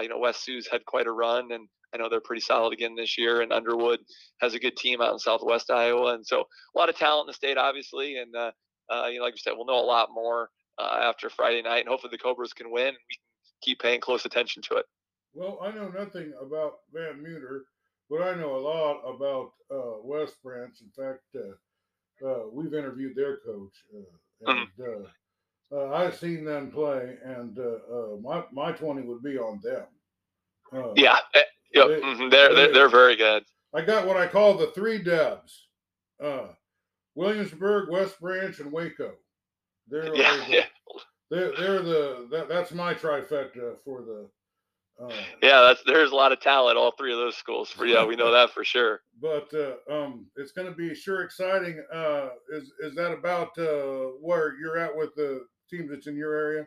you know, West Sioux's had quite a run, and I know they're pretty solid again this year, and Underwood has a good team out in Southwest Iowa, and so a lot of talent in the state, obviously. And uh, uh, you know, like you said, we'll know a lot more uh, after Friday night, and hopefully the Cobras can win, and we can keep paying close attention to it. Well, I know nothing about Van Meter, but I know a lot about uh, West Branch. In fact, uh, uh, we've interviewed their coach, mm-hmm. and mm-hmm. I've seen them play, and my my twenty would be on them. yeah, eh, Yep, they, mm-hmm. they're, they're they're very good. I got what I call the three dubs: uh, Williamsburg, West Branch, and Waco. They're yeah, the, yeah. They're, they're the that, that's my trifecta for the. Uh, yeah, that's there's a lot of talent all three of those schools. For yeah, we know that for sure. But uh, um, it's going to be sure exciting. Uh, is is that about uh, where you're at with the team that's in your area?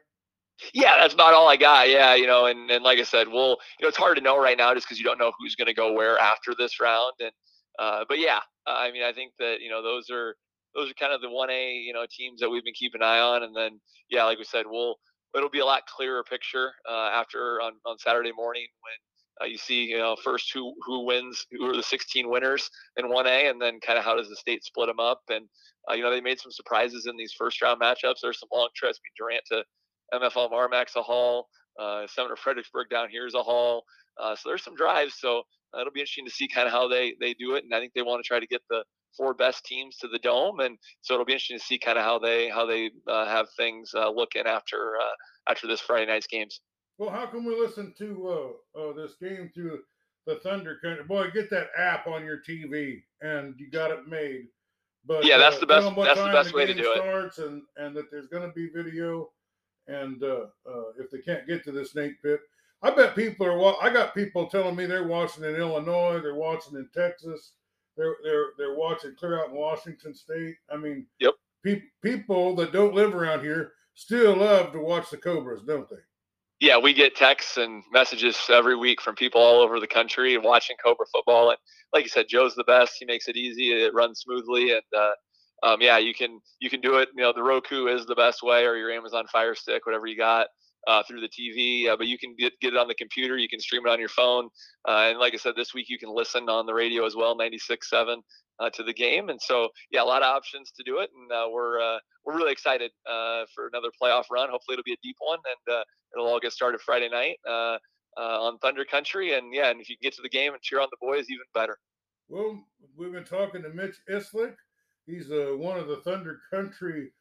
Yeah, that's about all I got. Yeah, you know, and, and like I said, well, you know, it's hard to know right now just because you don't know who's going to go where after this round. And uh, but yeah, I mean, I think that you know those are those are kind of the one A you know teams that we've been keeping an eye on. And then yeah, like we said, we'll it'll be a lot clearer picture uh, after on, on Saturday morning when uh, you see you know first who who wins who are the 16 winners in 1A and then kind of how does the state split them up and uh, you know they made some surprises in these first round matchups there's some long trips Durant to MFL Marmac's a haul. Uh, Sumner Fredericksburg down here is a haul. Uh, so there's some drives. So uh, it'll be interesting to see kind of how they they do it. And I think they want to try to get the four best teams to the dome. And so it'll be interesting to see kind of how they how they uh, have things uh, looking after after this Friday night's games. Well, how can we listen to this game through the Thunder Country? Boy, get that app on your TV, and you got it made. But yeah, that's the best. That's the best the way to do it. Starts and and that there's going to be video and uh, uh, if they can't get to the snake pit, I bet people are. I got people telling me they're watching in Illinois, they're watching in Texas, they're they're they're watching clear out in Washington State. I mean, yep. Pe- people that don't live around here still love to watch the Cobras, don't they? Yeah, we get texts and messages every week from people all over the country watching Cobra football. And like you said, Joe's the best. He makes it easy. It runs smoothly, and uh, um, yeah, you can you can do it. You know, the Roku is the best way, or your Amazon Fire Stick, whatever you got. uh, through the TV, uh, but you can get, get it on the computer. You can stream it on your phone. Uh, and like I said, this week you can listen on the radio as well, 96.7 uh, to the game. And so, yeah, a lot of options to do it. And uh, we're uh, we're really excited for another playoff run. Hopefully, it'll be a deep one, and it'll all get started Friday night on Thunder Country. And yeah, and if you can get to the game and cheer on the boys, even better. Well, we've been talking to Mitch Islick. He's one of the Thunder Country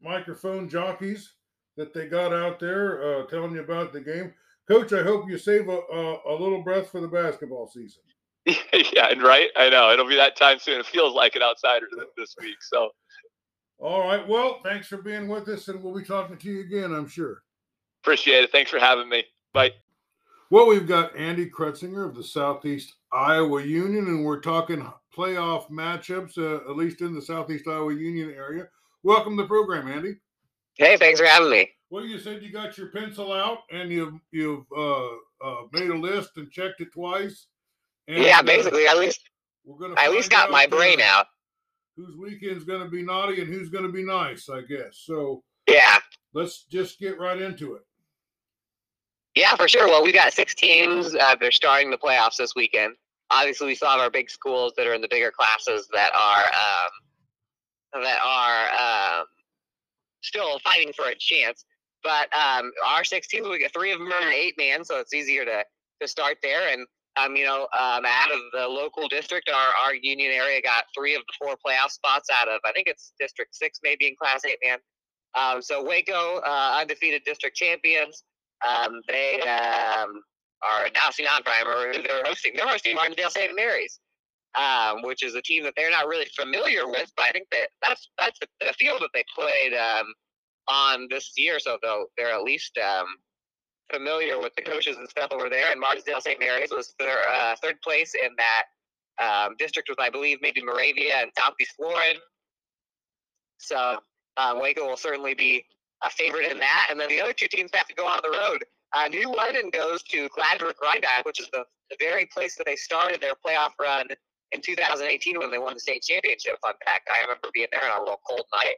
microphone jockeys that they got out there uh, telling you about the game. Coach, I hope you save a, a, a little breath for the basketball season. yeah, and right, I know it'll be that time soon. It feels like it outsider this week. So, all right. Well, thanks for being with us, and we'll be talking to you again. I'm sure. Appreciate it. Thanks for having me. Bye. Well, we've got Andy Kretzinger of the Southeast Iowa Union, and we're talking playoff matchups, uh, at least in the Southeast Iowa Union area. Welcome to the program, Andy. Hey, thanks for having me. Well, you said you got your pencil out and you've you've uh, uh, made a list and checked it twice. And, yeah, basically, at least we're gonna. I at least got my brain out. Whose weekend's going to be naughty and who's going to be nice, I guess. So yeah, let's just get right into it. Yeah, for sure. Well, we got six teams. Uh, they're starting the playoffs this weekend. Obviously, we saw our big schools that are in the bigger classes that are um, that are um, still fighting for a chance. But um, our six teams, we got three of them are an eight man, so it's easier to to start there. And um, you know, um, out of the local district, our our union area got three of the four playoff spots out of I think it's District Six, maybe in Class Eight man. Um, so Waco, uh, undefeated district champions. Um, they um, are seen on primer. They're hosting. They're hosting Martensdale St. Mary's um, which is a team that they're not really familiar with. But I think that that's that's the, field that they played um, on this year, so they'll they're at least um, familiar with the coaches and stuff over there. And Martensdale St. Mary's was their uh, third place in that um, district with I believe maybe Moravia and Southeast Warren. So um, Waco will certainly be a favorite in that, and then the other two teams have to go on the road. Uh, New London goes to Gladbrook Reinbeck, which is the, the very place that they started their playoff run in 2018 when they won the state championship. Fun fact, I remember being there on a little cold night.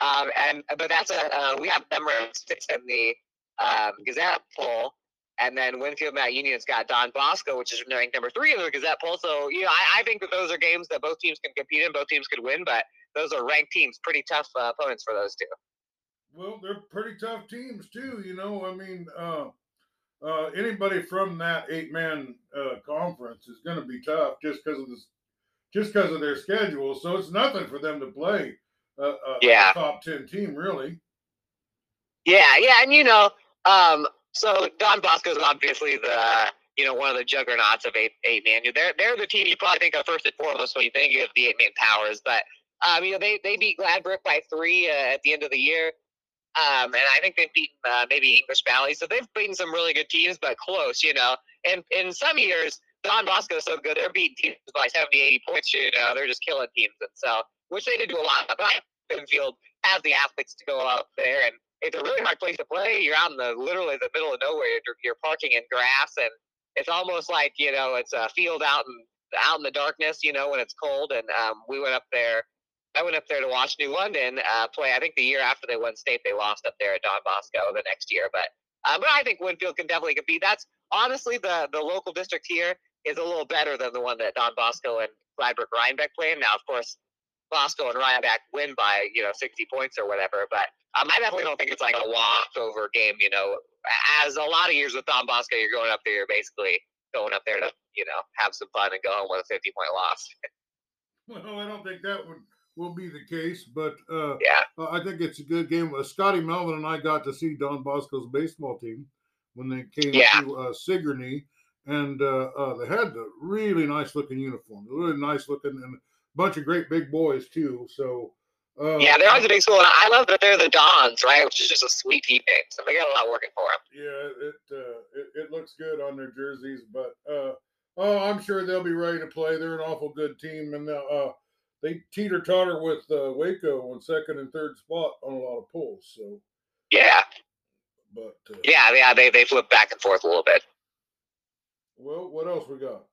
Um, and but that's a uh, we have them ranked six in the um, Gazette poll, and then Winfield Mount Union's got Don Bosco, which is ranked number three in the Gazette poll. So you know, I, I, think that those are games that both teams can compete in, both teams could win, but those are ranked teams, pretty tough uh, opponents for those two. Well, they're pretty tough teams too. You know, I mean, uh, uh, anybody from that eight man uh, conference is going to be tough just because of this, just because of their schedule. So it's nothing for them to play a, a yeah. top ten team, really. Yeah, yeah, and you know, um, so Don Bosco is obviously the you know one of the juggernauts of eight eight man. They're they're the team you probably think of first and foremost when you think of the eight man powers. But um, you know, they they beat Gladbrook by three uh, at the end of the year. Um, and I think they've beaten uh, maybe English Valley. So they've beaten some really good teams, but close, you know. And in some years, Don Bosco is so good, they're beating teams by 70, 80 points, you know. They're just killing teams. And so, which they did do a lot. But Winfield has the athletes to go out there. And it's a really hard place to play. You're out in the literally the middle of nowhere. You're, you're parking in grass. And it's almost like, you know, it's a field out in, out in the darkness, you know, when it's cold. And um, we went up there I went up there to watch New London uh, play. I think the year after they won state, they lost up there at Don Bosco the next year. But uh, but I think Winfield can definitely compete. That's honestly the the local district here is a little better than the one that Don Bosco and Gladbrook Reinbeck play in. Now, of course, Bosco and Reinbeck win by you know 60 points or whatever. But um, I definitely don't think it's like a walkover game. You know, as a lot of years with Don Bosco, you're going up there, you're basically going up there to you know have some fun and go home with a 50 point loss. Well, I don't think that would will be the case. But uh, yeah, uh, I think it's a good game. Uh, Scotty Melvin and I got to see Don Bosco's baseball team when they came yeah. to uh, Sigourney, and uh, uh, they had the really nice looking uniform, really nice looking, and bunch of great big boys too. So. Uh, yeah, they're always a big school. And I love that they're the Dons, right? Which is just a sweet team name. So they got a lot working for them. Yeah, it uh, it, it looks good on their jerseys, but uh, oh, I'm sure they'll be ready to play. They're an awful good team, and uh, they teeter totter with uh, Waco on second and third spot on a lot of pulls. So yeah, but uh, yeah, yeah, they they flip back and forth a little bit. Well, what else we got?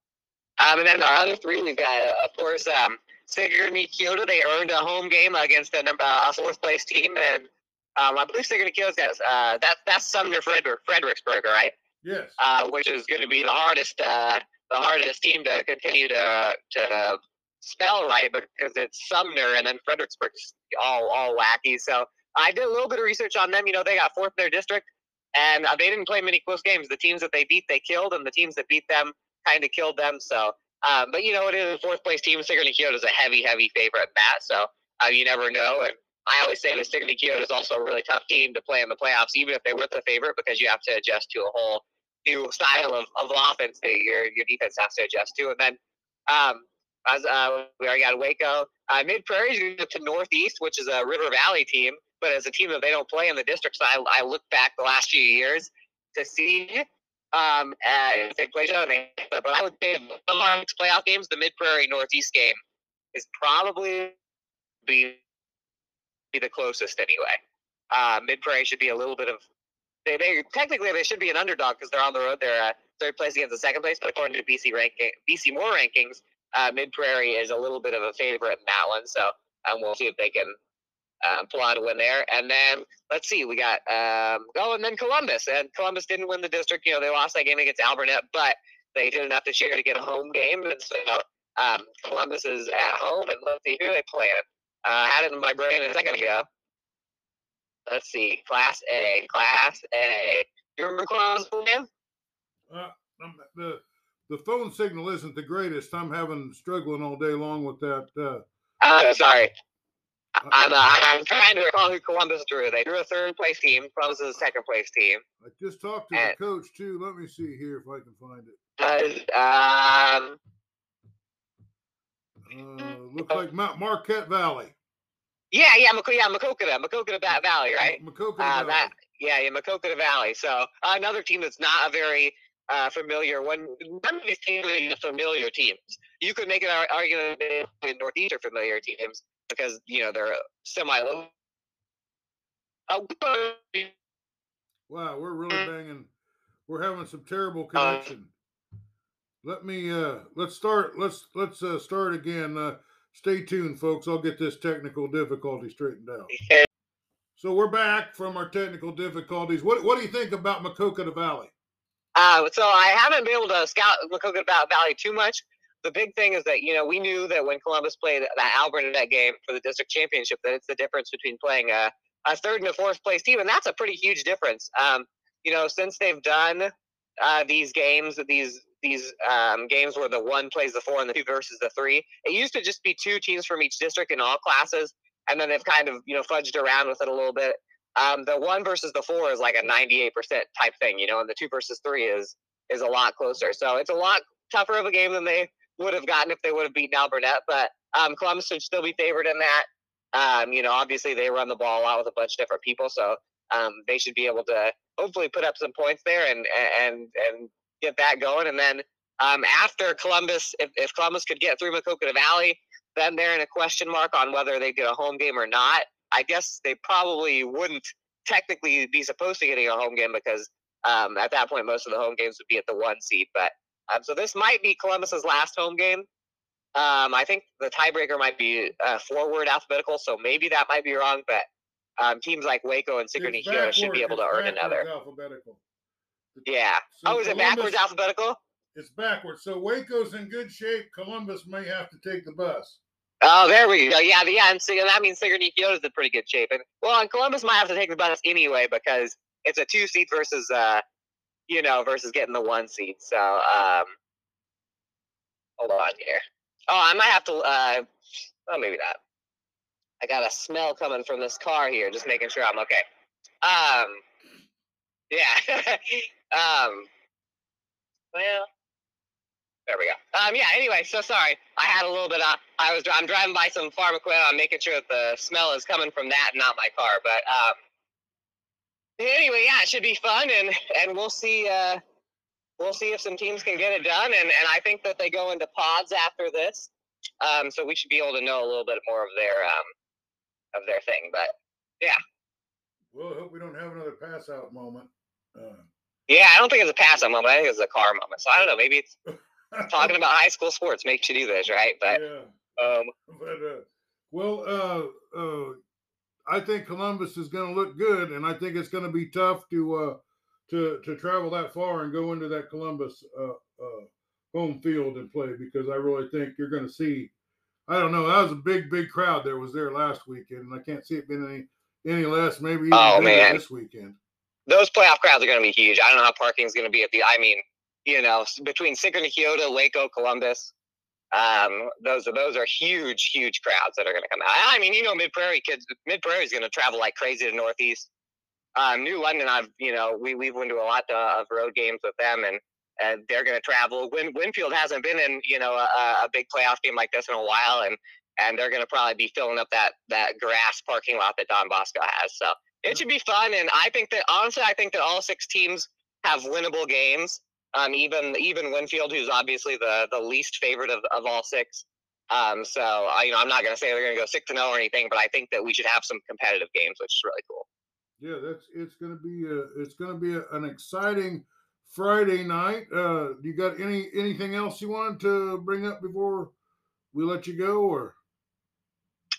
Um, and then our other three, we've got uh, of course um, Sigourney Keota. They earned a home game against a a fourth place team, and Um, I believe Sigourney Keota's got uh, that that's Sumner Frederick, Fredericksburg, right? Yes. Uh, which is going to be the hardest uh, the hardest team to continue to to spell right because it's Sumner and then Fredericksburg's all all wacky. So I did a little bit of research on them. You know, they got fourth in their district, and uh, they didn't play many close games. The teams that they beat, they killed, and the teams that beat them kind of killed them. So, um, but you know, it is a fourth place team. Sigourney Keota is a heavy, heavy favorite at that. So uh, you never know. And I always say that Sigourney Keota is also a really tough team to play in the playoffs, even if they were the favorite, because you have to adjust to a whole new style of, of offense that your your defense has to adjust to. And then um, as uh, we already got Waco, uh, Mid Prairie to Northeast, which is a River Valley team, but as a team that they don't play in the district, so I, I look back the last few years to see um, uh, they play but I would say the next playoff games, the Mid Prairie Northeast game is probably be be the closest anyway. Uh, Mid Prairie should be a little bit of they, they technically they should be an underdog because they're on the road. They're uh, third place against the second place, but according to BC ranking, BC More rankings, uh, Mid Prairie is a little bit of a favorite in that one. So um, we'll see if they can um, pull out a win there. And then let's see, we got um, oh, and then Columbus. And Columbus didn't win the district. You know, they lost that game against Alburnett, but they did enough this year to get a home game. And so um, Columbus is at home, and let's see who they play. Uh, I had it in my brain a second ago. Let's see, Class A, Class A. You remember Columbus game? Uh, the the phone signal isn't the greatest. I'm having struggling all day long with that. Uh, uh sorry. I'm, uh, I'm trying to recall who Columbus drew. They drew a third place team. Columbus is a second place team. I just talked to and, the coach too. Let me see here if I can find it. Uh, um, uh, looks like Mount Marquette Valley. Yeah, yeah, Mac- yeah, Maquoketa, Maquoketa Valley, right? Maquoketa uh, Valley. That, yeah, yeah, Maquoketa Valley. So another team that's not a very uh, familiar one. None of these teams are familiar teams. You could make an argument that Northeast are familiar teams because you know they're semi low. wow, we're really banging. We're having some terrible connection. Let me uh let's start let's let's uh start again. Uh stay tuned folks. I'll get this technical difficulty straightened out. So we're back from our technical difficulties. What what do you think about Maquoketa Valley? Uh, so I haven't been able to scout Maquoketa Valley too much the big thing is that you know we knew that when Columbus played that Alburnett game for the district championship, that it's the difference between playing a, a third and a fourth place team, and that's a pretty huge difference. Um, you know, since they've done uh, these games, these these um, games where the one plays the four and the two versus the three, it used to just be two teams from each district in all classes, and then they've kind of you know fudged around with it a little bit. Um, the one versus the four is like a 98% type thing, you know, and the two versus three is is a lot closer. So it's a lot tougher of a game than they would have gotten if they would have beaten Alburnett. But um, Columbus would still be favored in that. Um, you know, obviously they run the ball a lot with a bunch of different people, so um, they should be able to hopefully put up some points there and and and get that going. And then um, after Columbus, if, if Columbus could get through Maquoketa Valley, then they're in a question mark on whether they get a home game or not. I guess they probably wouldn't technically be supposed to getting a home game because um, at that point most of the home games would be at the one seed. But um, so this might be Columbus's last home game. Um, I think the tiebreaker might be uh, forward alphabetical, so maybe that might be wrong. But um, teams like Waco and Sigourney should be able to earn another. Alphabetical. Yeah. So oh, is Columbus, it backwards alphabetical? It's backwards. So Waco's in good shape. Columbus may have to take the bus. Oh, there we go. Yeah, yeah, and so that means Sigourney Keota is in pretty good shape. And well, and Columbus might have to take the bus anyway because it's a two seat versus uh, you know, versus getting the one seed. So, um, hold on here. Oh, I might have to. Uh, oh, maybe not. I got a smell coming from this car here. Just making sure I'm okay. Um, yeah. um, well, there we go. Um, yeah. Anyway, so sorry. I had a little bit. Of, I was. I'm driving by some farm equipment. I'm making sure that the smell is coming from that, not my car. But um, anyway, yeah, it should be fun, and and we'll see. Uh, we'll see if some teams can get it done, and and I think that they go into pods after this, um, so we should be able to know a little bit more of their um, of their thing. But yeah. Well, I hope we don't have another pass out moment. Uh, yeah, I don't think it's a pass out moment. I think it's a car moment. So I don't know. Maybe it's talking about high school sports makes you do this, right? But yeah. Um, but uh, well, uh, uh, I think Columbus is going to look good, and I think it's going to be tough to uh, to to travel that far and go into that Columbus uh, uh, home field and play because I really think you're going to see. I don't know. That was a big, big crowd there was there last weekend, and I can't see it being any any less. Maybe even oh, man. this weekend. Those playoff crowds are going to be huge. I don't know how parking is going to be at the. I mean, you know, between Sickern, Keota, Waco, Columbus, um, those are those are huge, huge crowds that are going to come out. I mean, you know, Mid Prairie kids, Mid Prairie is going to travel like crazy to Northeast. Um, New London, I've you know, we we've been to a lot of road games with them, and and they're going to travel. Win, Winfield hasn't been in you know a, a big playoff game like this in a while, and and they're going to probably be filling up that that grass parking lot that Don Bosco has. So it should be fun, and I think that honestly, I think that all six teams have winnable games. Um, even even Winfield, who's obviously the the least favorite of, of all six. Um, so I, you know, I'm not going to say they're going to go six to zero or anything, but I think that we should have some competitive games, which is really cool. Yeah, that's it's going to be a, it's going to be a, an exciting Friday night. Uh, you got any anything else you wanted to bring up before we let you go, or?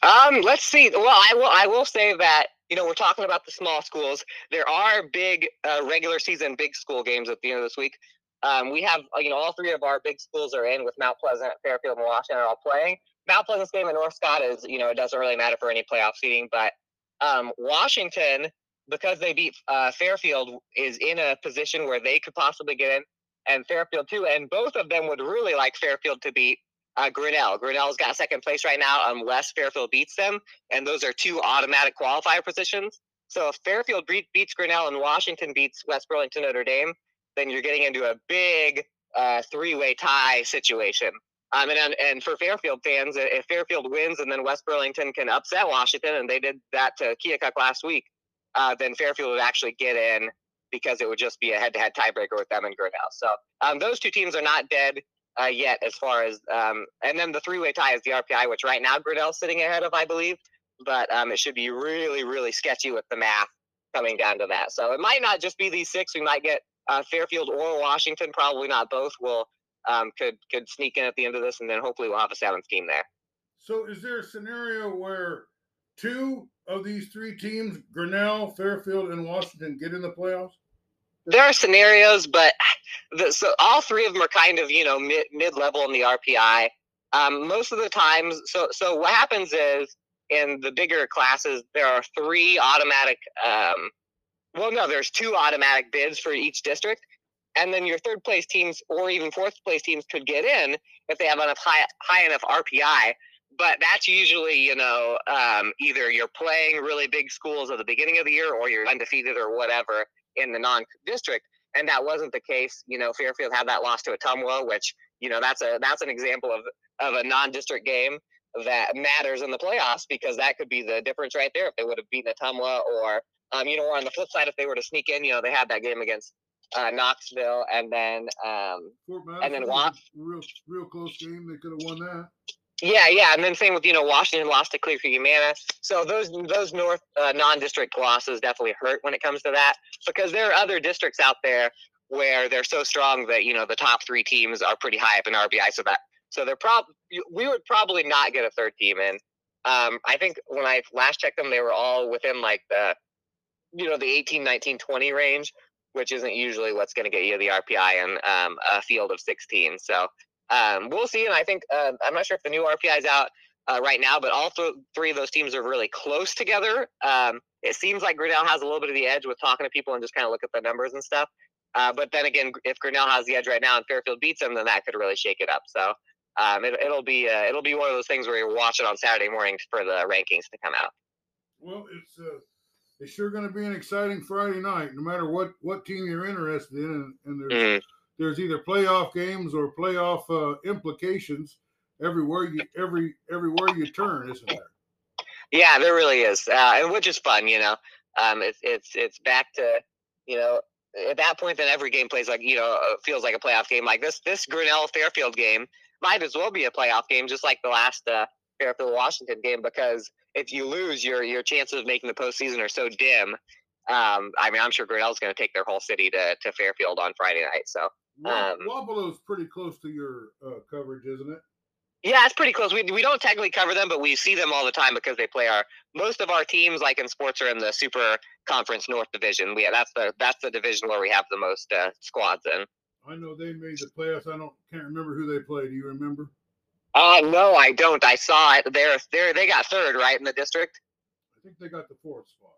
Um, let's see. Well, I will. I will say that you know we're talking about the small schools. There are big uh, regular season big school games at the end of this week. Um, we have, uh, you know, all three of our big schools are in with Mount Pleasant, Fairfield, and Washington are all playing. Mount Pleasant's game in North Scott is, you know, it doesn't really matter for any playoff seeding, but um, Washington, because they beat uh, Fairfield, is in a position where they could possibly get in, and Fairfield too. And both of them would really like Fairfield to beat uh, Grinnell. Grinnell's got second place right now unless Fairfield beats them, and those are two automatic qualifier positions. So if Fairfield beats Grinnell and Washington beats West Burlington Notre Dame, then you're getting into a big uh, three-way tie situation. Um, and and for Fairfield fans, if Fairfield wins and then West Burlington can upset Washington, and they did that to Keokuk last week, uh, then Fairfield would actually get in because it would just be a head-to-head tiebreaker with them and Grinnell. So um, those two teams are not dead uh, yet as far as um, and then the three-way tie is the RPI, which right now Grinnell's sitting ahead of, I believe, but um, it should be really really sketchy with the math coming down to that. So it might not just be these six. We might get uh, Fairfield or Washington, probably not both, will um, could could sneak in at the end of this, and then hopefully we'll have a seventh team there. So, is there a scenario where two of these three teams, Grinnell, Fairfield, and Washington, get in the playoffs? There are scenarios, but the, so all three of them are kind of you know mid mid level in the RPI. Um, most of the times, so so what happens is in the bigger classes there are three automatic um, well, no, there's two automatic bids for each district, and then your third place teams or even fourth place teams could get in if they have enough high high enough RPI. But that's usually, you know, um, either you're playing really big schools at the beginning of the year or you're undefeated or whatever in the non-district. And that wasn't the case. You know, Fairfield had that loss to Ottumwa, which you know that's a that's an example of of a non-district game that matters in the playoffs because that could be the difference right there if they would have beaten Ottumwa or um, you know, or on the flip side, if they were to sneak in, you know, they had that game against uh, Knoxville, and then um, and then Wa- real real close game. They could have won that. Yeah, yeah, and then same with you know Washington lost to Clear Creek Amana. So those those North uh, non-district losses definitely hurt when it comes to that because there are other districts out there where they're so strong that you know the top three teams are pretty high up in RPI. So that so they're probably we would probably not get a third team in. Um, I think when I last checked them, they were all within like the you know the 18 19 20 range which isn't usually what's going to get you the rpi in um, a field of 16 so um, we'll see and i think uh, i'm not sure if the new rpi is out uh, right now but all th- three of those teams are really close together um, it seems like grinnell has a little bit of the edge with talking to people and just kind of look at the numbers and stuff uh, but then again if grinnell has the edge right now and fairfield beats them then that could really shake it up so um, it, will be uh, it'll be one of those things where you're watching on saturday morning for the rankings to come out. Well it's uh it's sure going to be an exciting Friday night, no matter what what team you're interested in. And, and there's mm-hmm. there's either playoff games or playoff uh, implications everywhere you every everywhere you turn, isn't there? Yeah, there really is, uh, and which is fun, you know. Um, it's it's it's back to you know at that point then every game plays like you know uh, feels like a playoff game. Like this this Grinnell Fairfield game might as well be a playoff game, just like the last uh, Fairfield Washington game because if you lose, your your chances of making the postseason are so dim. Um, I mean, I'm sure Grinnell's going to take their whole city to, to Fairfield on Friday night. So um, Wapello's pretty close to your uh, coverage, isn't it? Yeah, it's pretty close. We, we don't technically cover them, but we see them all the time because they play our most of our teams, like in sports, are in the Super Conference North Division. We that's the that's the division where we have the most uh, squads in. I know they made the playoffs. I don't can't remember who they played. Do you remember? Uh no, I don't. I saw it. They're they're, they got third, right, in the district. I think they got the fourth spot.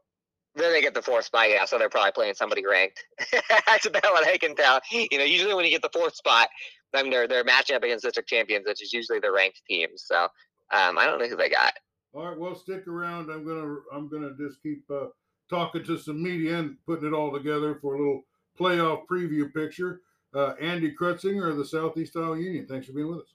Then they get the fourth spot, yeah. So they're probably playing somebody ranked. That's about what I can tell. You know, usually when you get the fourth spot, then they're they're matching up against district champions, which is usually the ranked teams. So um, I don't know who they got. All right, well, stick around. I'm gonna I'm gonna just keep uh, talking to some media and putting it all together for a little playoff preview picture. Uh, Andy Krutzinger of the Southeast Iowa Union. Thanks for being with us.